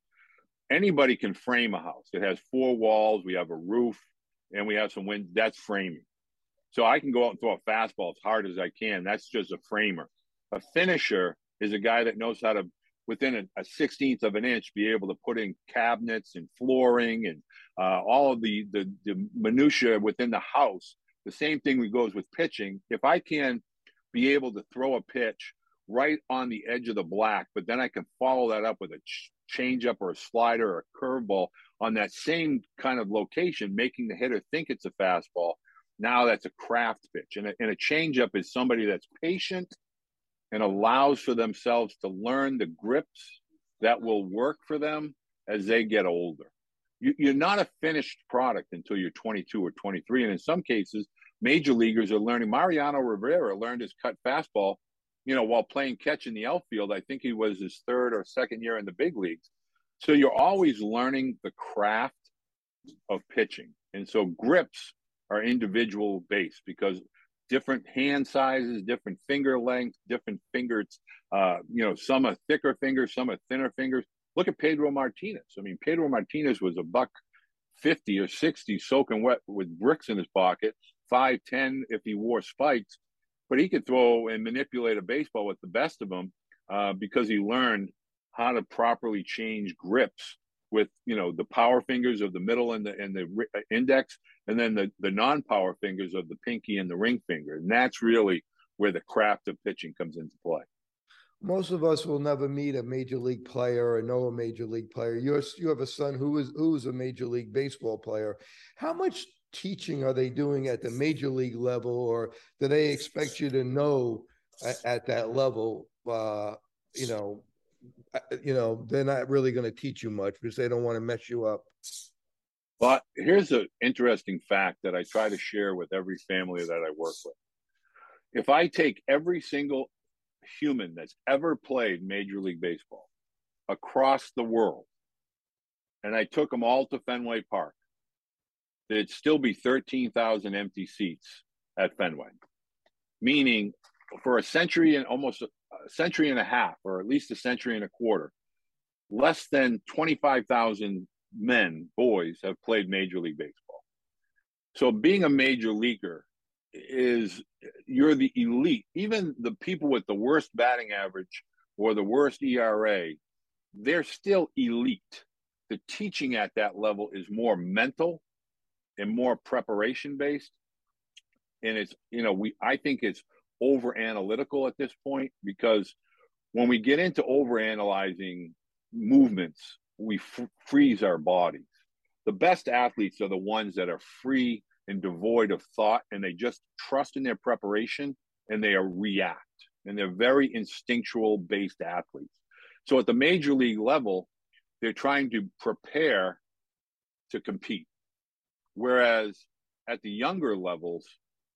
Anybody can frame a house. It has four walls. We have a roof, and we have some wind. That's framing. So I can go out and throw a fastball as hard as I can. That's just a framer. A finisher is a guy that knows how to within a, a, 16th of an inch be able to put in cabinets and flooring and uh, all of the, the the minutia within the house the same thing goes with pitching if i can be able to throw a pitch right on the edge of the black but then i can follow that up with a ch- changeup or a slider or a curveball on that same kind of location making the hitter think it's a fastball now that's a craft pitch and a, and a changeup is somebody that's patient and allows for themselves to learn the grips that will work for them as they get older. You, are not a finished product until you're 22 or 23. And in some cases, major leaguers are learning. Mariano Rivera learned his cut fastball, you know, while playing catch in the outfield. I think he was his third or second year in the big leagues. So you're always learning the craft of pitching. And so grips are individual based because different hand sizes, different finger lengths, different fingers. Uh, you know, some are thicker fingers, some are thinner fingers. Look at Pedro Martinez. I mean, Pedro Martinez was a buck 50 or 60 soaking wet with bricks in his pocket, 5'10 if he wore spikes, but he could throw and manipulate a baseball with the best of them uh, because he learned how to properly change grips with you know the power fingers of the middle and the and the uh, index and then the the non-power fingers of the pinky and the ring finger. And that's really where the craft of pitching comes into play. Most of us will never meet a major league player or know a major league player. You you have a son who is who is a major league baseball player. How much teaching are they doing at the major league level or do they expect you to know at, at that level? Uh you know you know, they're not really going to teach you much because they don't want to mess you up. Well, here's an interesting fact that I try to share with every family that I work with. If I take every single human that's ever played Major League Baseball across the world and I took them all to Fenway Park, there'd still be 13,000 empty seats at Fenway. Meaning, for a century and almost a century and a half, or at least a century and a quarter, less than 25,000 men, boys, have played Major League Baseball. So being a major leaguer is you're the elite. Even the people with the worst batting average or the worst ERA, they're still elite. The teaching at that level is more mental and more preparation based. And it's, you know, we I think it's over analytical at this point because when we get into over analyzing movements, we f- freeze our bodies. The best athletes are the ones that are free and devoid of thought and they just trust in their preparation and they react and they're very instinctual based athletes. So at the major league level, they're trying to prepare to compete. Whereas at the younger levels,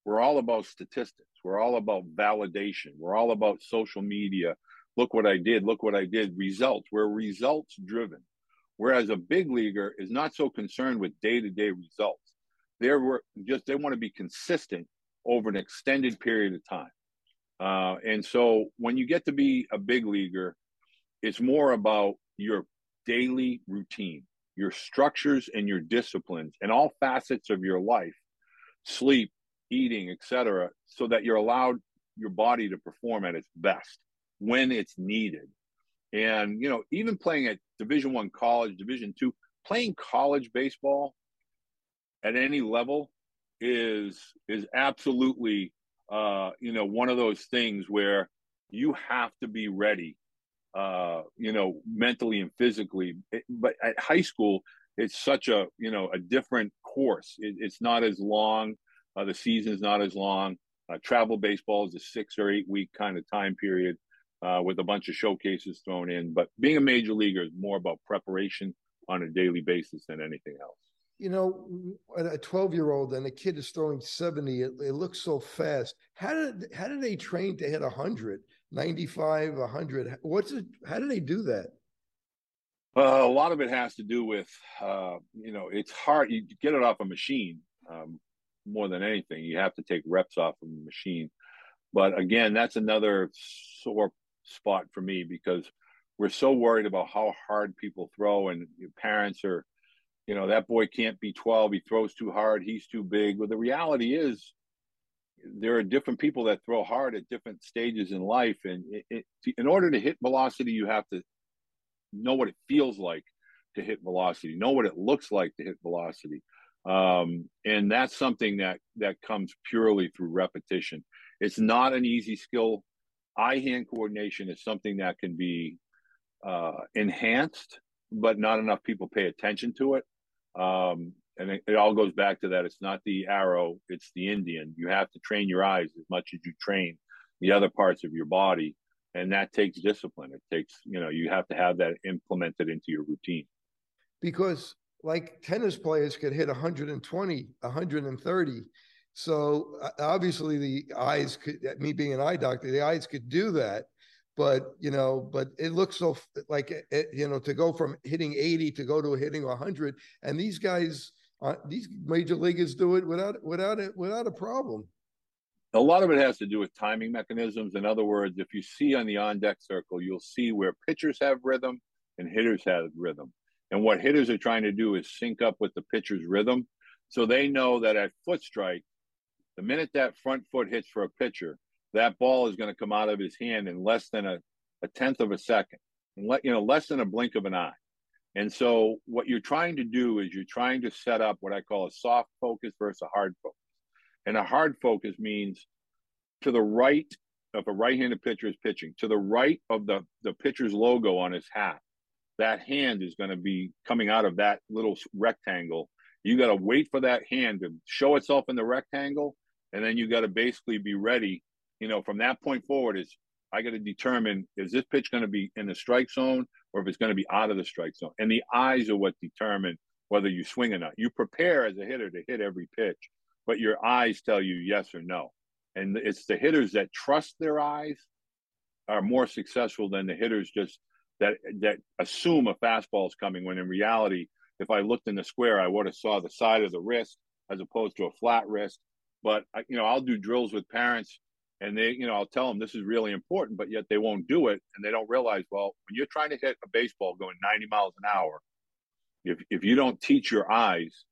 we're all about statistics. We're all about validation. We're all about social media. Look what I did. Look what I did. Results. We're results driven. Whereas a big leaguer is not so concerned with day to day results. They're just, they want to be consistent over an extended period of time. Uh, and so when you get to be a big leaguer, it's more about your daily routine, your structures and your disciplines and all facets of your life sleep, eating, etc., so that you're allowed your body to perform at its best when it's needed. And you know, even playing at Division One college, Division Two, playing college baseball at any level is is absolutely uh, you know one of those things where you have to be ready, uh, you know, mentally and physically. But at high school, it's such a you know a different course. It, it's not as long. Uh, the season is not as long. Uh, travel baseball is a six or eight week kind of time period uh, with a bunch of showcases thrown in. But being a major leaguer is more about preparation on a daily basis than anything else. You know, a 12 year old and a kid is throwing 70, it, it, looks so fast. How did how did they train to hit 100, 95, 100? What's it? How do they do that? Uh, a lot of it has to do with, uh, you know, it's hard. You get it off a machine um, more than anything. You have to take reps off of a machine. But again, that's another sore spot for me because we're so worried about how hard people throw, and parents are, you know, that boy can't be 12. He throws too hard. He's too big. But the reality is, there are different people that throw hard at different stages in life, and it, it, in order to hit velocity, you have to know what it feels like to hit velocity, know what it looks like to hit velocity. Um, and that's something that that comes purely through repetition. It's not an easy skill. Eye hand coordination is something that can be uh, enhanced, but not enough people pay attention to it. Um, and it, it, all goes back to that. It's not the arrow; it's the Indian. You have to train your eyes as much as you train the other parts of your body and that takes discipline it takes you know you have to have that implemented into your routine because like tennis players could hit 120 130 so uh, obviously the eyes could me being an eye doctor the eyes could do that but you know but it looks so like it, you know to go from hitting 80 to go to hitting 100 and these guys uh, these major leaguers do it without without it without a problem a lot of it has to do with timing mechanisms. In other words, if you see on the on deck circle, you'll see where pitchers have rhythm and hitters have rhythm. And what hitters are trying to do is sync up with the pitcher's rhythm. So they know that at foot strike, the minute that front foot hits for a pitcher, that ball is going to come out of his hand in less than a, a tenth of a second, and let, you know, less than a blink of an eye. And so what you're trying to do is you're trying to set up what I call a soft focus versus a hard focus. And a hard focus means to the right of a right-handed pitcher is pitching, to the right of the, the pitcher's logo on his hat, that hand is going to be coming out of that little rectangle. You got to wait for that hand to show itself in the rectangle, and then you got to basically be ready. You know, from that point forward, is I got to determine is this pitch going to be in the strike zone or if it's going to be out of the strike zone. And the eyes are what determine whether you swing or not. You prepare as a hitter to hit every pitch, but your eyes tell you yes or no. And it's the hitters that trust their eyes are more successful than the hitters just that that assume a fastball is coming when in reality, if I looked in the square, I would have saw the side of the wrist as opposed to a flat wrist. But you know, I'll do drills with parents, and they, you know, I'll tell them this is really important, but yet they won't do it, and they don't realize. Well, when you're trying to hit a baseball going 90 miles an hour, if if you don't teach your eyes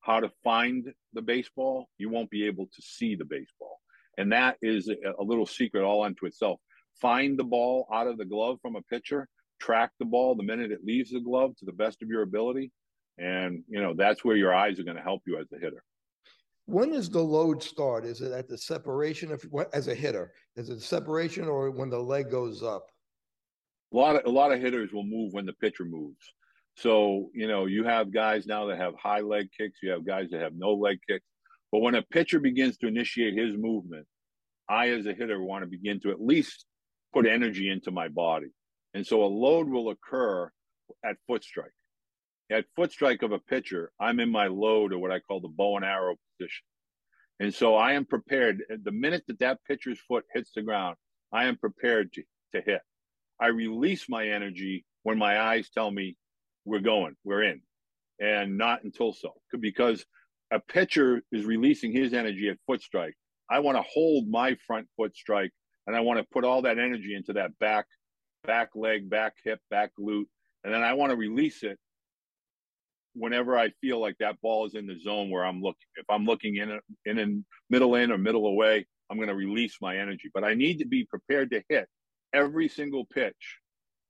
how to find the baseball, you won't be able to see the baseball. And that is a little secret all unto itself. Find the ball out of the glove from a pitcher, track the ball the minute it leaves the glove to the best of your ability. And, you know, that's where your eyes are going to help you as a hitter. When does the load start? Is it at the separation of as a hitter? Is it separation or when the leg goes up? A lot of a lot of hitters will move when the pitcher moves. So, you know, you have guys now that have high leg kicks, you have guys that have no leg kicks. But when a pitcher begins to initiate his movement, I, as a hitter, want to begin to at least put energy into my body. And so a load will occur at foot strike. At foot strike of a pitcher, I'm in my load or what I call the bow and arrow And so I am prepared. The minute that that pitcher's foot hits the ground, I am prepared to, to hit. I release my energy when my eyes tell me we're going, we're in, and not until so. Because a pitcher is releasing his energy at foot strike. I want to hold my front foot strike and I want to put all that energy into that back, back leg, back hip, back glute. And then I want to release it whenever I feel like that ball is in the zone where I'm looking. If I'm looking in, a, in a middle in or middle away, I'm going to release my energy. But I need to be prepared to hit every single pitch.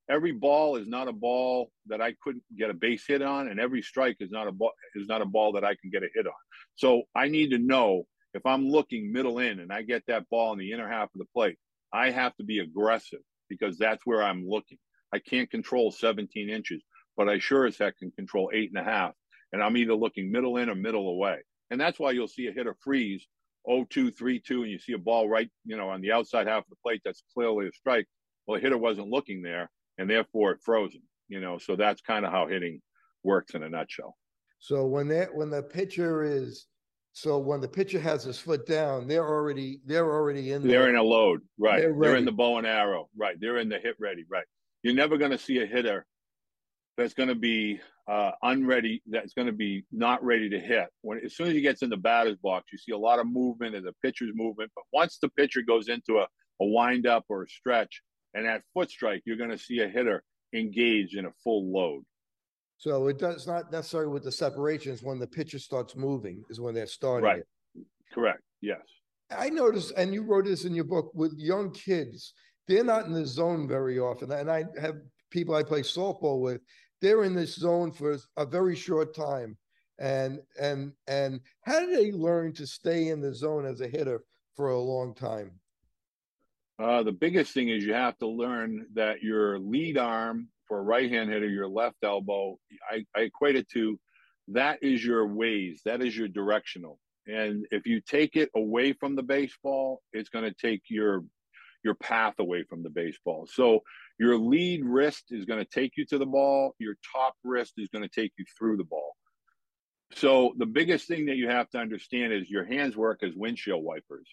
Every ball is not a ball that I couldn't get a base hit on, and every strike is not a ball is not a ball that I can get a hit on. So I need to know if I'm looking middle in and I get that ball in the inner half of the plate, I have to be aggressive because that's where I'm looking. I can't control 17 inches, but I sure as heck can control eight and a half. And I'm either looking middle in or middle away. And that's why you'll see a hitter freeze 0 2, 3 2, and you see a ball right, you know, on the outside half of the plate that's clearly a strike. Well, the hitter wasn't looking there, and therefore it frozen, you know. So that's kind of how hitting works in a nutshell. So when that when the pitcher is so when the pitcher has his foot down, they're already they're already in. They're in a load, right? They're, they're, in the bow and arrow, right? They're in the hit ready, right? You're never going to see a hitter that's going to be uh, unready. That's going to be not ready to hit. When as soon as he gets in the batter's box, you see a lot of movement and the pitcher's movement. But once the pitcher goes into a, a wind up or a stretch, and at foot strike, you're going to see a hitter engaged in a full load. So it does not necessarily with the separation separations when the pitcher starts moving is when they're starting. Right. It. Correct. Yes. I noticed, and you wrote this in your book with young kids, they're not in the zone very often. And I have people I play softball with, they're in this zone for a very short time. And and and how do they learn to stay in the zone as a hitter for a long time? Uh, the biggest thing is you have to learn that your lead arm for a right hand hitter, your left elbow, I, I equate it to that is your ways, that is your directional. And if you take it away from the baseball, it's going to take your your path away from the baseball. So your lead wrist is going to take you to the ball, your top wrist is going to take you through the ball. So the biggest thing that you have to understand is your hands work as windshield wipers.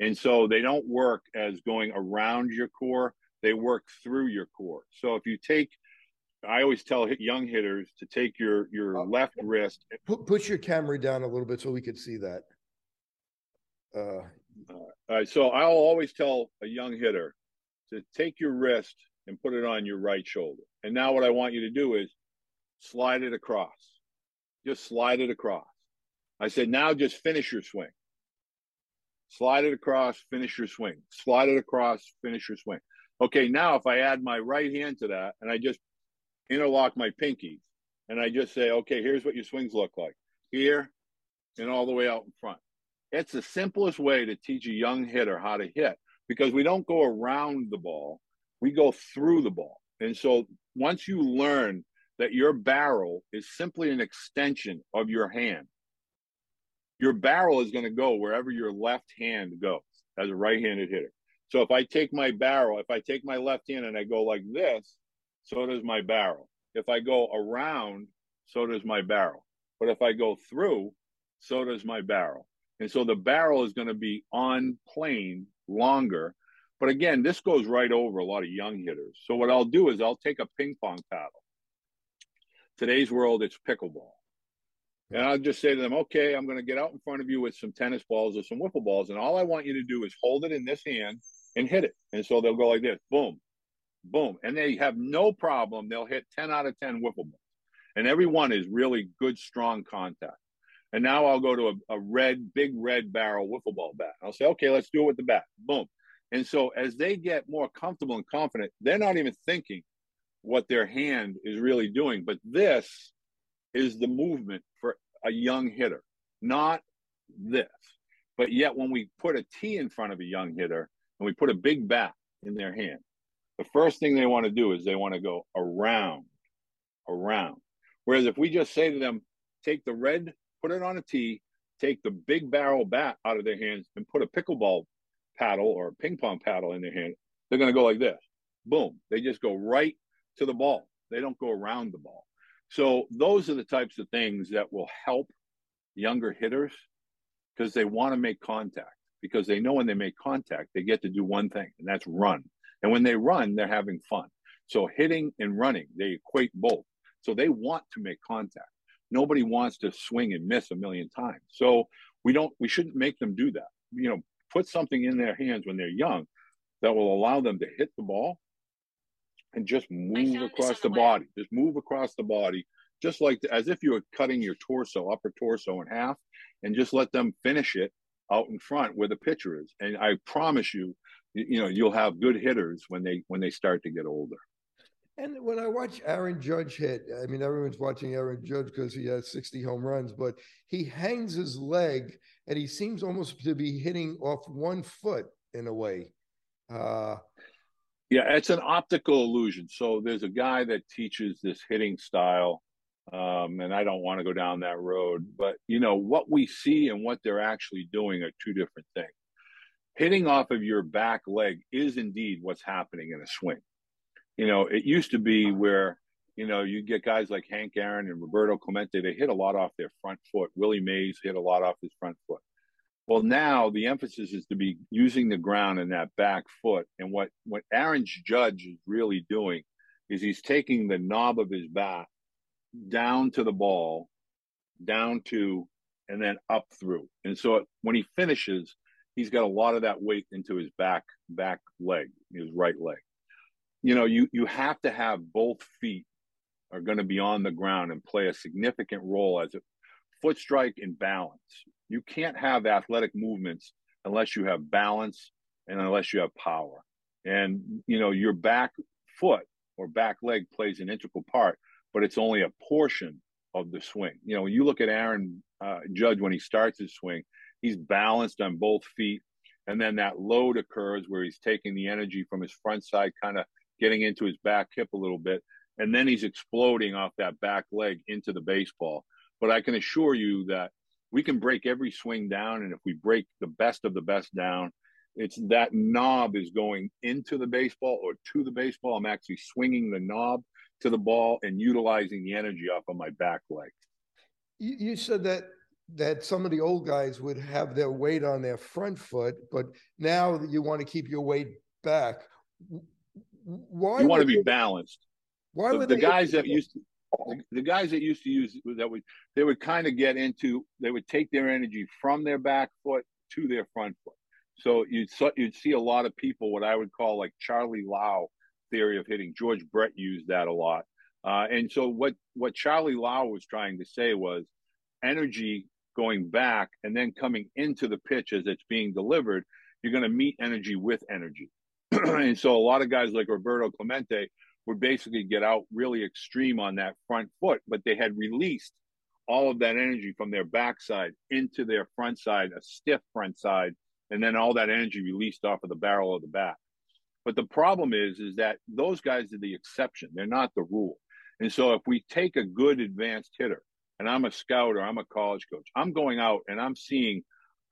And so they don't work as going around your core they work through your core. So if you take, I always tell young hitters to take your your uh, left wrist. Put push your camera down a little bit so we could see that. Uh, uh, so I'll always tell a young hitter to take your wrist and put it on your right shoulder. And now what I want you to do is slide it across. Just slide it across. I said, now just finish your swing. Slide it across, finish your swing. Slide it across, finish your swing. Okay, now if I add my right hand to that and I just interlock my pinkies and I just say, okay, here's what your swings look like here and all the way out in front. It's the simplest way to teach a young hitter how to hit because we don't go around the ball, we go through the ball. And so once you learn that your barrel is simply an extension of your hand, your barrel is going to go wherever your left hand goes as a right handed hitter. So if I take my barrel, if I take my left hand and I go like this, so does my barrel. If I go around, so does my barrel. But if I go through, so does my barrel. And so the barrel is going to be on plane longer. But again, this goes right over a lot of young hitters. So what I'll do is I'll take a ping pong paddle. Today's world, it's pickleball. And I'll just say to them, okay, I'm going to get out in front of you with some tennis balls or some wiffle balls. And all I want you to do is hold it in this hand and hit it. And so they'll go like this, boom, boom. And they have no problem. They'll hit 10 out of 10 wiffle balls. And every one is really good, strong contact. And now I'll go to a, a red, big red barrel wiffle ball bat. I'll say, okay, let's do it with the bat. Boom. And so as they get more comfortable and confident, they're not even thinking what their hand is really doing. But this is the movement for a young hitter, not this. But yet, when we put a T in front of a young hitter, and we put a big bat in their hand, the first thing they want to do is they want to go around, around. Whereas if we just say to them, take the red, put it on a tee, take the big barrel bat out of their hands and put a pickleball paddle or ping pong paddle in their hand, they're going to go like this. Boom. They just go right to the ball. They don't go around the ball. So those are the types of things that will help younger hitters because they want to make contact because they know when they make contact, they get to do one thing, and that's run. And when they run, they're having fun. So hitting and running, they equate both. So they want to make contact. Nobody wants to swing and miss a million times. So we don't, we shouldn't make them do that. You know, put something in their hands when they're young that will allow them to hit the ball and just move across the, the body. Just move across the body, just like the, as if you were cutting your torso, upper torso in half, and just let them finish it out in front where the pitcher is. And I promise you, you know, you'll have good hitters when they when they start to get older. And when I watch Aaron Judge hit, I mean, everyone's watching Aaron Judge because he has 60 home runs, but he hangs his leg and he seems almost to be hitting off one foot in a way. Uh, yeah, it's an optical illusion. So there's a guy that teaches this hitting style, um, and I don't want to go down that road, but you know what we see and what they're actually doing are two different things. Hitting off of your back leg is indeed what's happening in a swing you know, it used to be where, you know, you get guys like Hank Aaron and Roberto Clemente, they hit a lot off their front foot. Willie Mays hit a lot off his front foot. Well, now the emphasis is to be using the ground in that back foot. And what, what Aaron Judge is really doing is he's taking the knob of his bat down to the ball, down to, and then up through. And so when he finishes, he's got a lot of that weight into his back back leg, his right leg you know, you you have to have both feet are going to be on the ground and play a significant role as a foot strike and balance. You can't have athletic movements unless you have balance and unless you have power. And you know, your back foot or back leg plays an integral part, but it's only a portion of the swing. You know, when you look at Aaron uh, Judge when he starts his swing, he's balanced on both feet. And then that load occurs where he's taking the energy from his front side, kind of getting into his back hip a little bit, and then he's exploding off that back leg into the baseball. But I can assure you that we can break every swing down, and if we break the best of the best down, it's that knob is going into the baseball or to the baseball. I'm actually swinging the knob to the ball and utilizing the energy off of my back leg. You, you said that that some of the old guys would have their weight on their front foot, but now that you want to keep your weight back why you want to be balanced. Why the, the guys that used to, the, the, guys that used to use that would they would kind of get into they would take their energy from their back foot to their front foot. So you'd you'd see a lot of people what I would call like Charlie Lau theory of hitting. George Brett used that a lot. Uh, and so what what Charlie Lau was trying to say was energy going back and then coming into the pitch as it's being delivered. You're going to meet energy with energy. [CLEARS THROAT] and so a lot of guys like Roberto Clemente would basically get out really extreme on that front foot, but they had released all of that energy from their backside into their front side, a stiff front side, and then all that energy released off of the barrel of the bat. But the problem is, is that those guys are the exception; they're not the rule. And so, if we take a good advanced hitter, and I'm a scout or I'm a college coach, I'm going out and I'm seeing,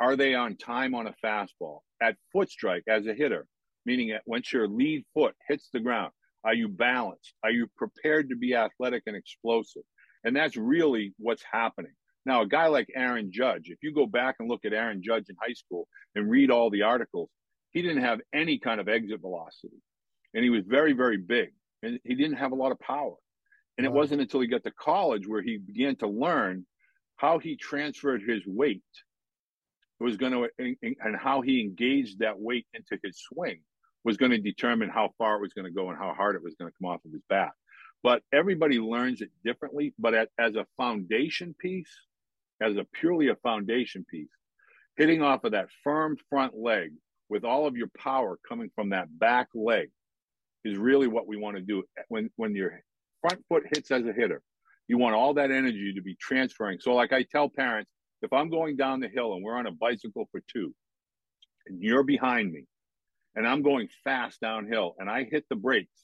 are they on time on a fastball at foot strike as a hitter? meaning that once your lead foot hits the ground, are you balanced? Are you prepared to be athletic and explosive? And that's really what's happening. Now, a guy like Aaron Judge, if you go back and look at Aaron Judge in high school and read all the articles, he didn't have any kind of exit velocity. And he was very, very big. And he didn't have a lot of power. And wow. it wasn't until he got to college where he began to learn how he transferred his weight was going to and how he engaged that weight into his swing was going to determine how far it was going to go and how hard it was going to come off of his bat. But everybody learns it differently. But at, as a foundation piece, as a purely a foundation piece, hitting off of that firm front leg with all of your power coming from that back leg is really what we want to do. When when your front foot hits as a hitter, you want all that energy to be transferring. So, like I tell parents, if I'm going down the hill and we're on a bicycle for two, and you're behind me, and I'm going fast downhill and I hit the brakes,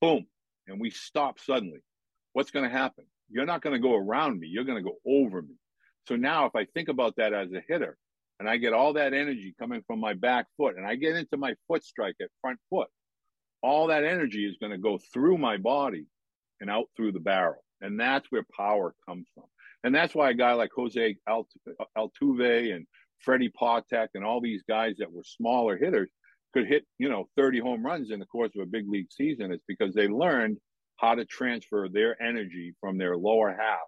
boom, and we stop suddenly, what's going to happen? You're not going to go around me, you're going to go over me. So now, if I think about that as a hitter and I get all that energy coming from my back foot and I get into my foot strike at front foot, all that energy is going to go through my body and out through the barrel. And that's where power comes from. And that's why a guy like Jose Altuve and Freddie Patek and all these guys that were smaller hitters, could hit, you know, 30 home runs in the course of a big league season. It's because they learned how to transfer their energy from their lower half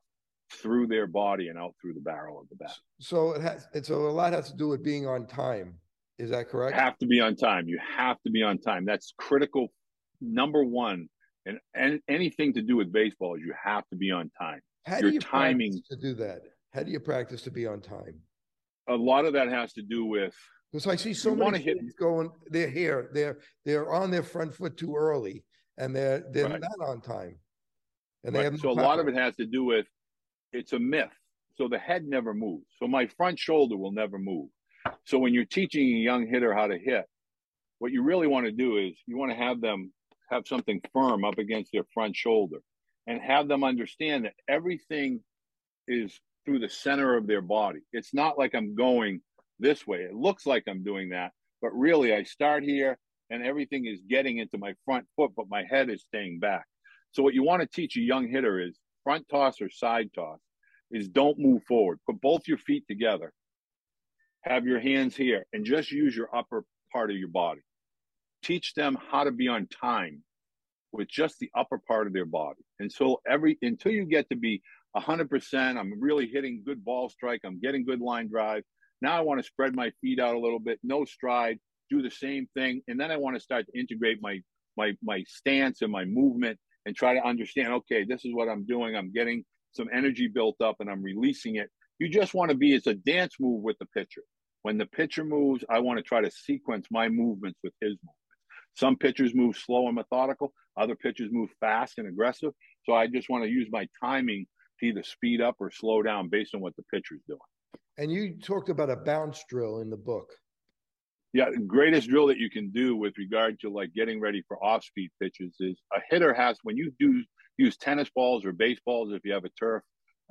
through their body and out through the barrel of the bat. So it has, and so a lot has to do with being on time. Is that correct? You have to be on time. You have to be on time. That's critical. Number one, and, and anything to do with baseball is you have to be on time. How Your do you timing to do that? How do you practice to be on time? A lot of that has to do with because I see so many kids hit... going. They're here. They're they're on their front foot too early, and they're they're right. not on time. And they right. have no so power. a lot of it has to do with it's a myth. So the head never moves. So my front shoulder will never move. So when you're teaching a young hitter how to hit, what you really want to do is you want to have them have something firm up against their front shoulder and have them understand that everything is through the center of their body. It's not like I'm going this way. It looks like I'm doing that, but really I start here and everything is getting into my front foot, but my head is staying back. So what you want to teach a young hitter is front toss or side toss is don't move forward. Put both your feet together. Have your hands here and just use your upper part of your body. Teach them how to be on time with just the upper part of their body. And so every until you get to be 100%, I'm really hitting good ball strike, I'm getting good line drive. Now I want to spread my feet out a little bit, no stride, do the same thing, and then I want to start to integrate my my my stance and my movement and try to understand, okay, this is what I'm doing. I'm getting some energy built up and I'm releasing it. You just want to be as a dance move with the pitcher. When the pitcher moves, I want to try to sequence my movements with his movements. Some pitchers move slow and methodical, other pitchers move fast and aggressive. So I just want to use my timing to either speed up or slow down based on what the pitcher's doing. And you talked about a bounce drill in the book. Yeah, the greatest drill that you can do with regard to like getting ready for off-speed pitches is a hitter has when you do use tennis balls or baseballs if you have a turf,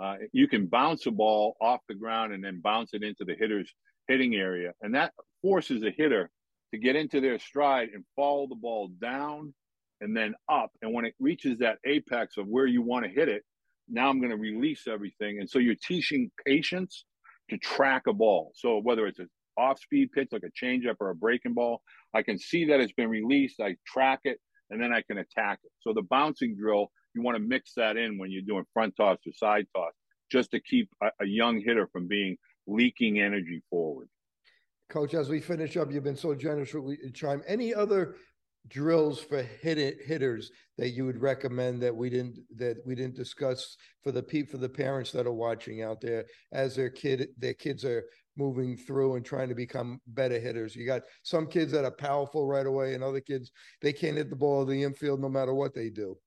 uh, you can bounce a ball off the ground and then bounce it into the hitter's hitting area, and that forces a hitter to get into their stride and follow the ball down and then up. And when it reaches that apex of where you want to hit it, now I'm going to release everything. And so you're teaching patience to track a ball. So whether it's an off speed pitch like a changeup or a breaking ball, I can see that it's been released. I track it and then I can attack it. So the bouncing drill, you want to mix that in when you're doing front toss or side toss, just to keep a, a young hitter from being leaking energy forward. Coach, as we finish up, you've been so generous with chime. Any other drills for hit hitters that you would recommend that we didn't that we didn't discuss for the pe- for the parents that are watching out there as their kid their kids are moving through and trying to become better hitters. You got some kids that are powerful right away, and other kids they can't hit the ball of the infield no matter what they do.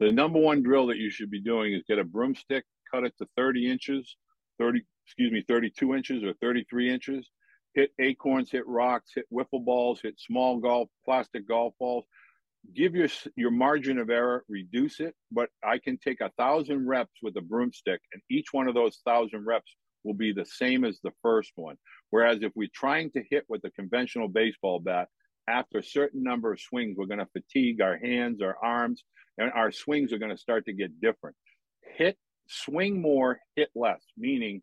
The number one drill that you should be doing is get a broomstick, cut it to 30 inches, 30 excuse me, 32 inches or 33 inches hit acorns, hit rocks, hit wiffle balls, hit small golf, plastic golf balls. Give your your margin of error, reduce it. But I can take a thousand reps with a broomstick, and each one of those thousand reps will be the same as the first one. Whereas if we're trying to hit with a conventional baseball bat, after a certain number of swings, we're going to fatigue our hands, our arms, and our swings are going to start to get different. Hit, swing more, hit less, meaning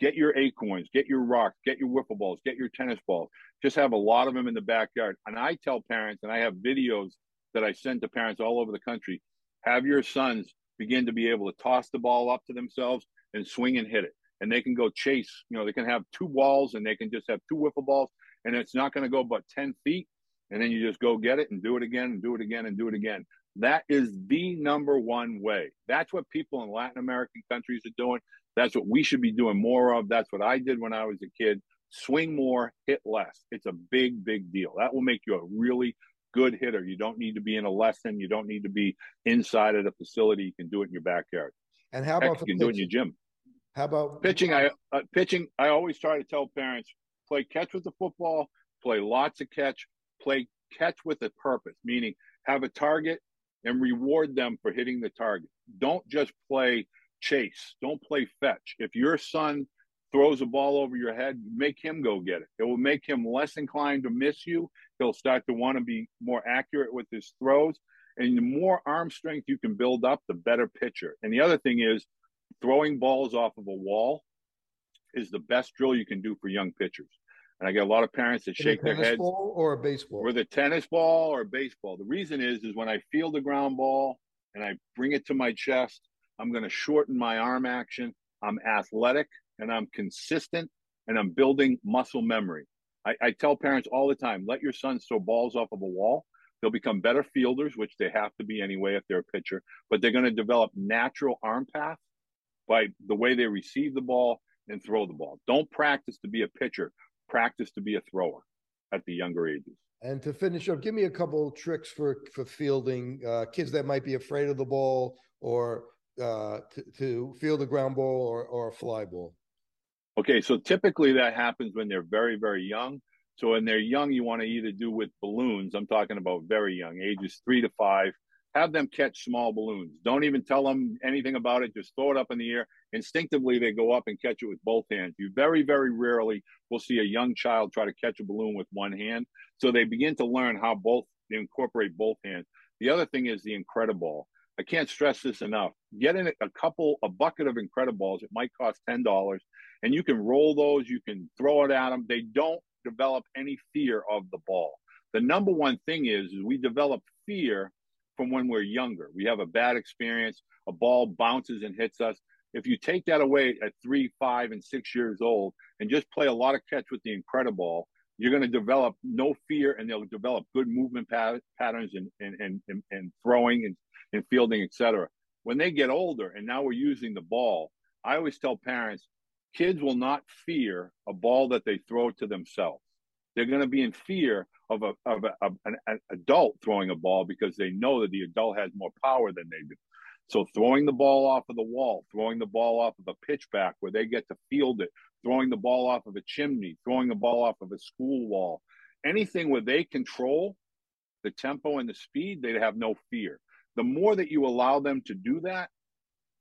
Get your acorns, get your rocks, get your wiffle balls, get your tennis balls. Just have a lot of them in the backyard. And I tell parents, and I have videos that I send to parents all over the country have your sons begin to be able to toss the ball up to themselves and swing and hit it. And they can go chase, you know, they can have two balls and they can just have two wiffle balls and it's not going to go but 10 feet. And then you just go get it and do it again and do it again and do it again. That is the number one way. That's what people in Latin American countries are doing. That's what we should be doing more of. That's what I did when I was a kid. Swing more, hit less. It's a big, big deal. That will make you a really good hitter. You don't need to be in a lesson. You don't need to be inside at a facility. You can do it in your backyard. And how about you can do it in your gym? How about pitching? I uh, pitching. I always try to tell parents play catch with the football, play lots of catch, play catch with a purpose, meaning have a target and reward them for hitting the target. Don't just play chase. Don't play fetch. If your son throws a ball over your head, make him go get it. It will make him less inclined to miss you. He'll start to want to be more accurate with his throws. And the more arm strength you can build up, the better pitcher. And the other thing is throwing balls off of a wall is the best drill you can do for young pitchers. And I get a lot of parents that shake their heads. Ball or a baseball? With a tennis ball or a baseball. The reason is, is when I feel the ground ball and I bring it to my chest, I'm going to shorten my arm action. I'm athletic and I'm consistent and I'm building muscle memory. I, I, tell parents all the time let your sons throw balls off of a wall. They'll become better fielders, which they have to be anyway if they're a pitcher, but they're going to develop natural arm path by the way they receive the ball and throw the ball. Don't practice to be a pitcher, practice to be a thrower at the younger ages. And to finish up, give me a couple tricks for for fielding uh, kids that might be afraid of the ball or uh, to, to field a ground ball or, or a fly ball. Okay, so typically that happens when they're very, very young. So when they're young, you want to either do with balloons. I'm talking about very young, ages three to five. Have them catch small balloons. Don't even tell them anything about it. Just throw it up in the air. Instinctively, they go up and catch it with both hands. You very, very rarely will see a young child try to catch a balloon with one hand. So they begin to learn how both incorporate both hands. The other thing is the Incrediball. I can't stress this enough. Get in a couple, a bucket of Incrediballs. It might cost ten dollars, and you can roll those. You can throw it at them. They don't develop any fear of the ball. The number one thing is, is we develop fear from when we're younger. We have a bad experience. A ball bounces and hits us. If you take that away at three, five, and six years old, and just play a lot of catch with the Incrediball, you're going to develop no fear, and they'll develop good movement pat- patterns and and, and and throwing and, and fielding, etc. When they get older, and now we're using the ball, I always tell parents kids will not fear a ball that they throw to themselves. They're going to be in fear of, a, of, a, an, an adult throwing a ball because they know that the adult has more power than they do. So throwing the ball off of the wall, throwing the ball off of a pitchback where they get to field it, throwing the ball off of a chimney, throwing the ball off of a school wall, anything where they control the tempo and the speed, they have no fear. The more that you allow them to do that,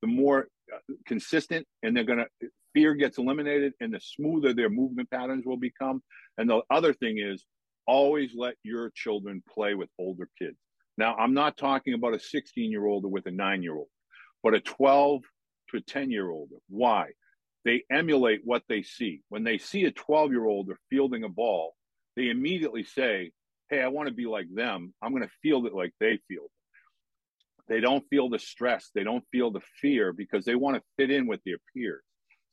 the more uh, consistent and they're going to fear gets eliminated and the smoother their movement patterns will become. And the other thing is always let your children play with older kids. Now, I'm not talking about a 16 year old with a nine year old, but a 12 to a 10 year old. Why? They emulate what they see. When they see a 12 year old fielding a ball, they immediately say, Hey, I want to be like them. I'm going to field it like they field. They don't feel the stress. They don't feel the fear because they want to fit in with their peers.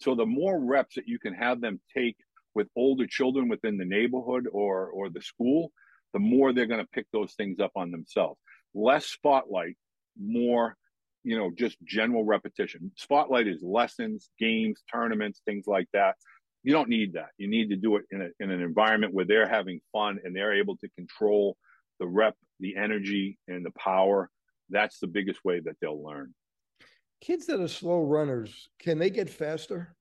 So the more reps that you can have them take with older children within the neighborhood or or the school, the more they're going to pick those things up on themselves. Less spotlight, more, you know, just general repetition. Spotlight is lessons, games, tournaments, things like that. You don't need that. You need to do it in, a, in an environment where they're having fun and they're able to control the rep, the energy, and the power. That's the biggest way that they'll learn kids that are slow runners, can they get faster?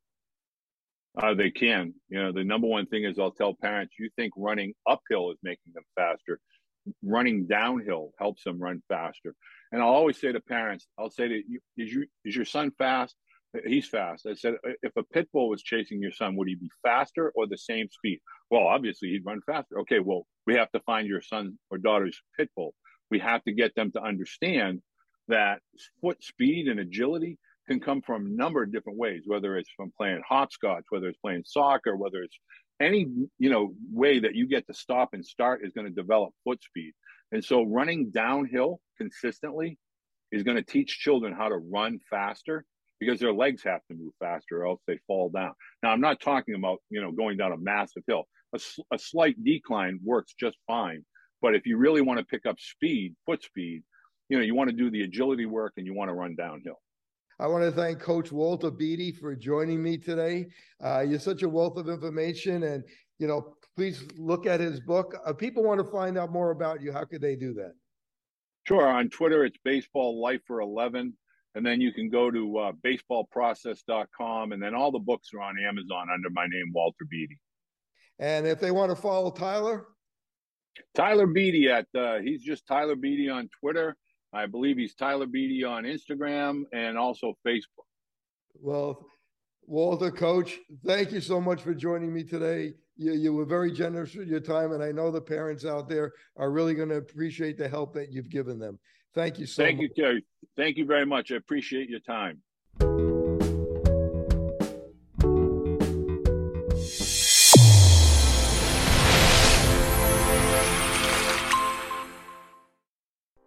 Uh, they can. You know, the number one thing is I'll tell parents, you think running uphill is making them faster. Running downhill helps them run faster. And I'll always say to parents, I'll say to you, is, you, is your son fast? He's fast. I said, if a pit bull was chasing your son, would he be faster or the same speed? Well, obviously he'd run faster. Okay, well, we have to find your son or daughter's pit bull. We have to get them to understand that foot speed and agility can come from a number of different ways, whether it's from playing hopscotch, whether it's playing soccer, whether it's any you know way that you get to stop and start is going to develop foot speed. And so running downhill consistently is going to teach children how to run faster because their legs have to move faster or else they fall down. Now, I'm not talking about, you know, going down a massive hill. A, a slight decline works just fine. But if you really want to pick up speed, foot speed, you know, you want to do the agility work and you want to run downhill. I want to thank Coach Walter Beede for joining me today. Uh, you're such a wealth of information, and you know, please look at his book. Uh, people want to find out more about you. How could they do that? Sure. On Twitter, it's Baseball Life for Eleven, and then you can go to uh, baseballprocess.com, and then all the books are on Amazon under my name, Walter Beede. And if they want to follow Tyler, Tyler Beede at uh, he's just Tyler Beede on Twitter I believe he's Tyler Beede on Instagram and also Facebook. Well, Walter, Coach, thank you so much for joining me today. You, you were very generous with your time, and I know the parents out there are really going to appreciate the help that you've given them. Thank you so thank much. Thank you, Terry. Thank you very much. I appreciate your time.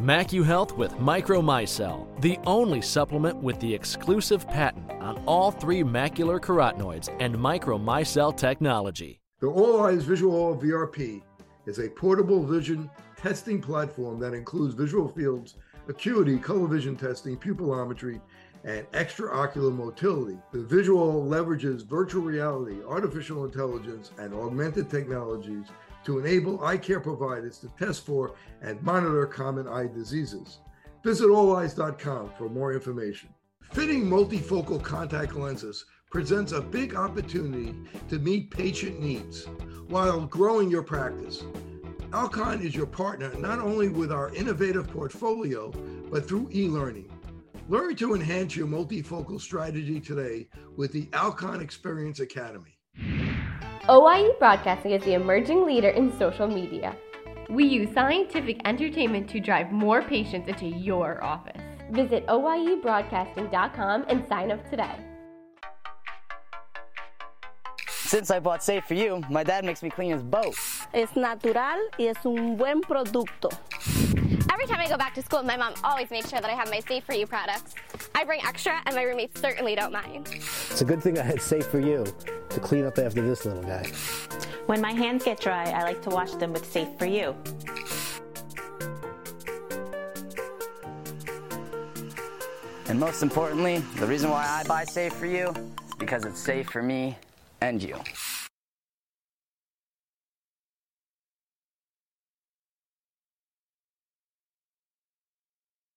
MacuHealth with Micromicelle, the only supplement with the exclusive patent on all three macular carotenoids and micromicelle technology. The All Eyes Visual VRP is a portable vision testing platform that includes visual fields, acuity, color vision testing, pupillometry, and extraocular motility. The VisuALL leverages virtual reality, artificial intelligence, and augmented technologies to enable eye care providers to test for and monitor common eye diseases. Visit olleyes.com for more information. Fitting multifocal contact lenses presents a big opportunity to meet patient needs while growing your practice. Alcon is your partner not only with our innovative portfolio, but through e learning. Learn to enhance your multifocal strategy today with the Alcon Experience Academy. OIE Broadcasting is the emerging leader in social media. We use scientific entertainment to drive more patients into your office. Visit OIEBroadcasting.com and sign up today. Since I bought Safe for You, my dad makes me clean his boat. Es natural y es un buen producto. Every time I go back to school, my mom always makes sure that I have my Safe for You products. I bring extra, and my roommates certainly don't mind. It's a good thing I had Safe for You to clean up after this little guy. When my hands get dry, I like to wash them with Safe for You. And most importantly, the reason why I buy Safe for You is because it's safe for me and you.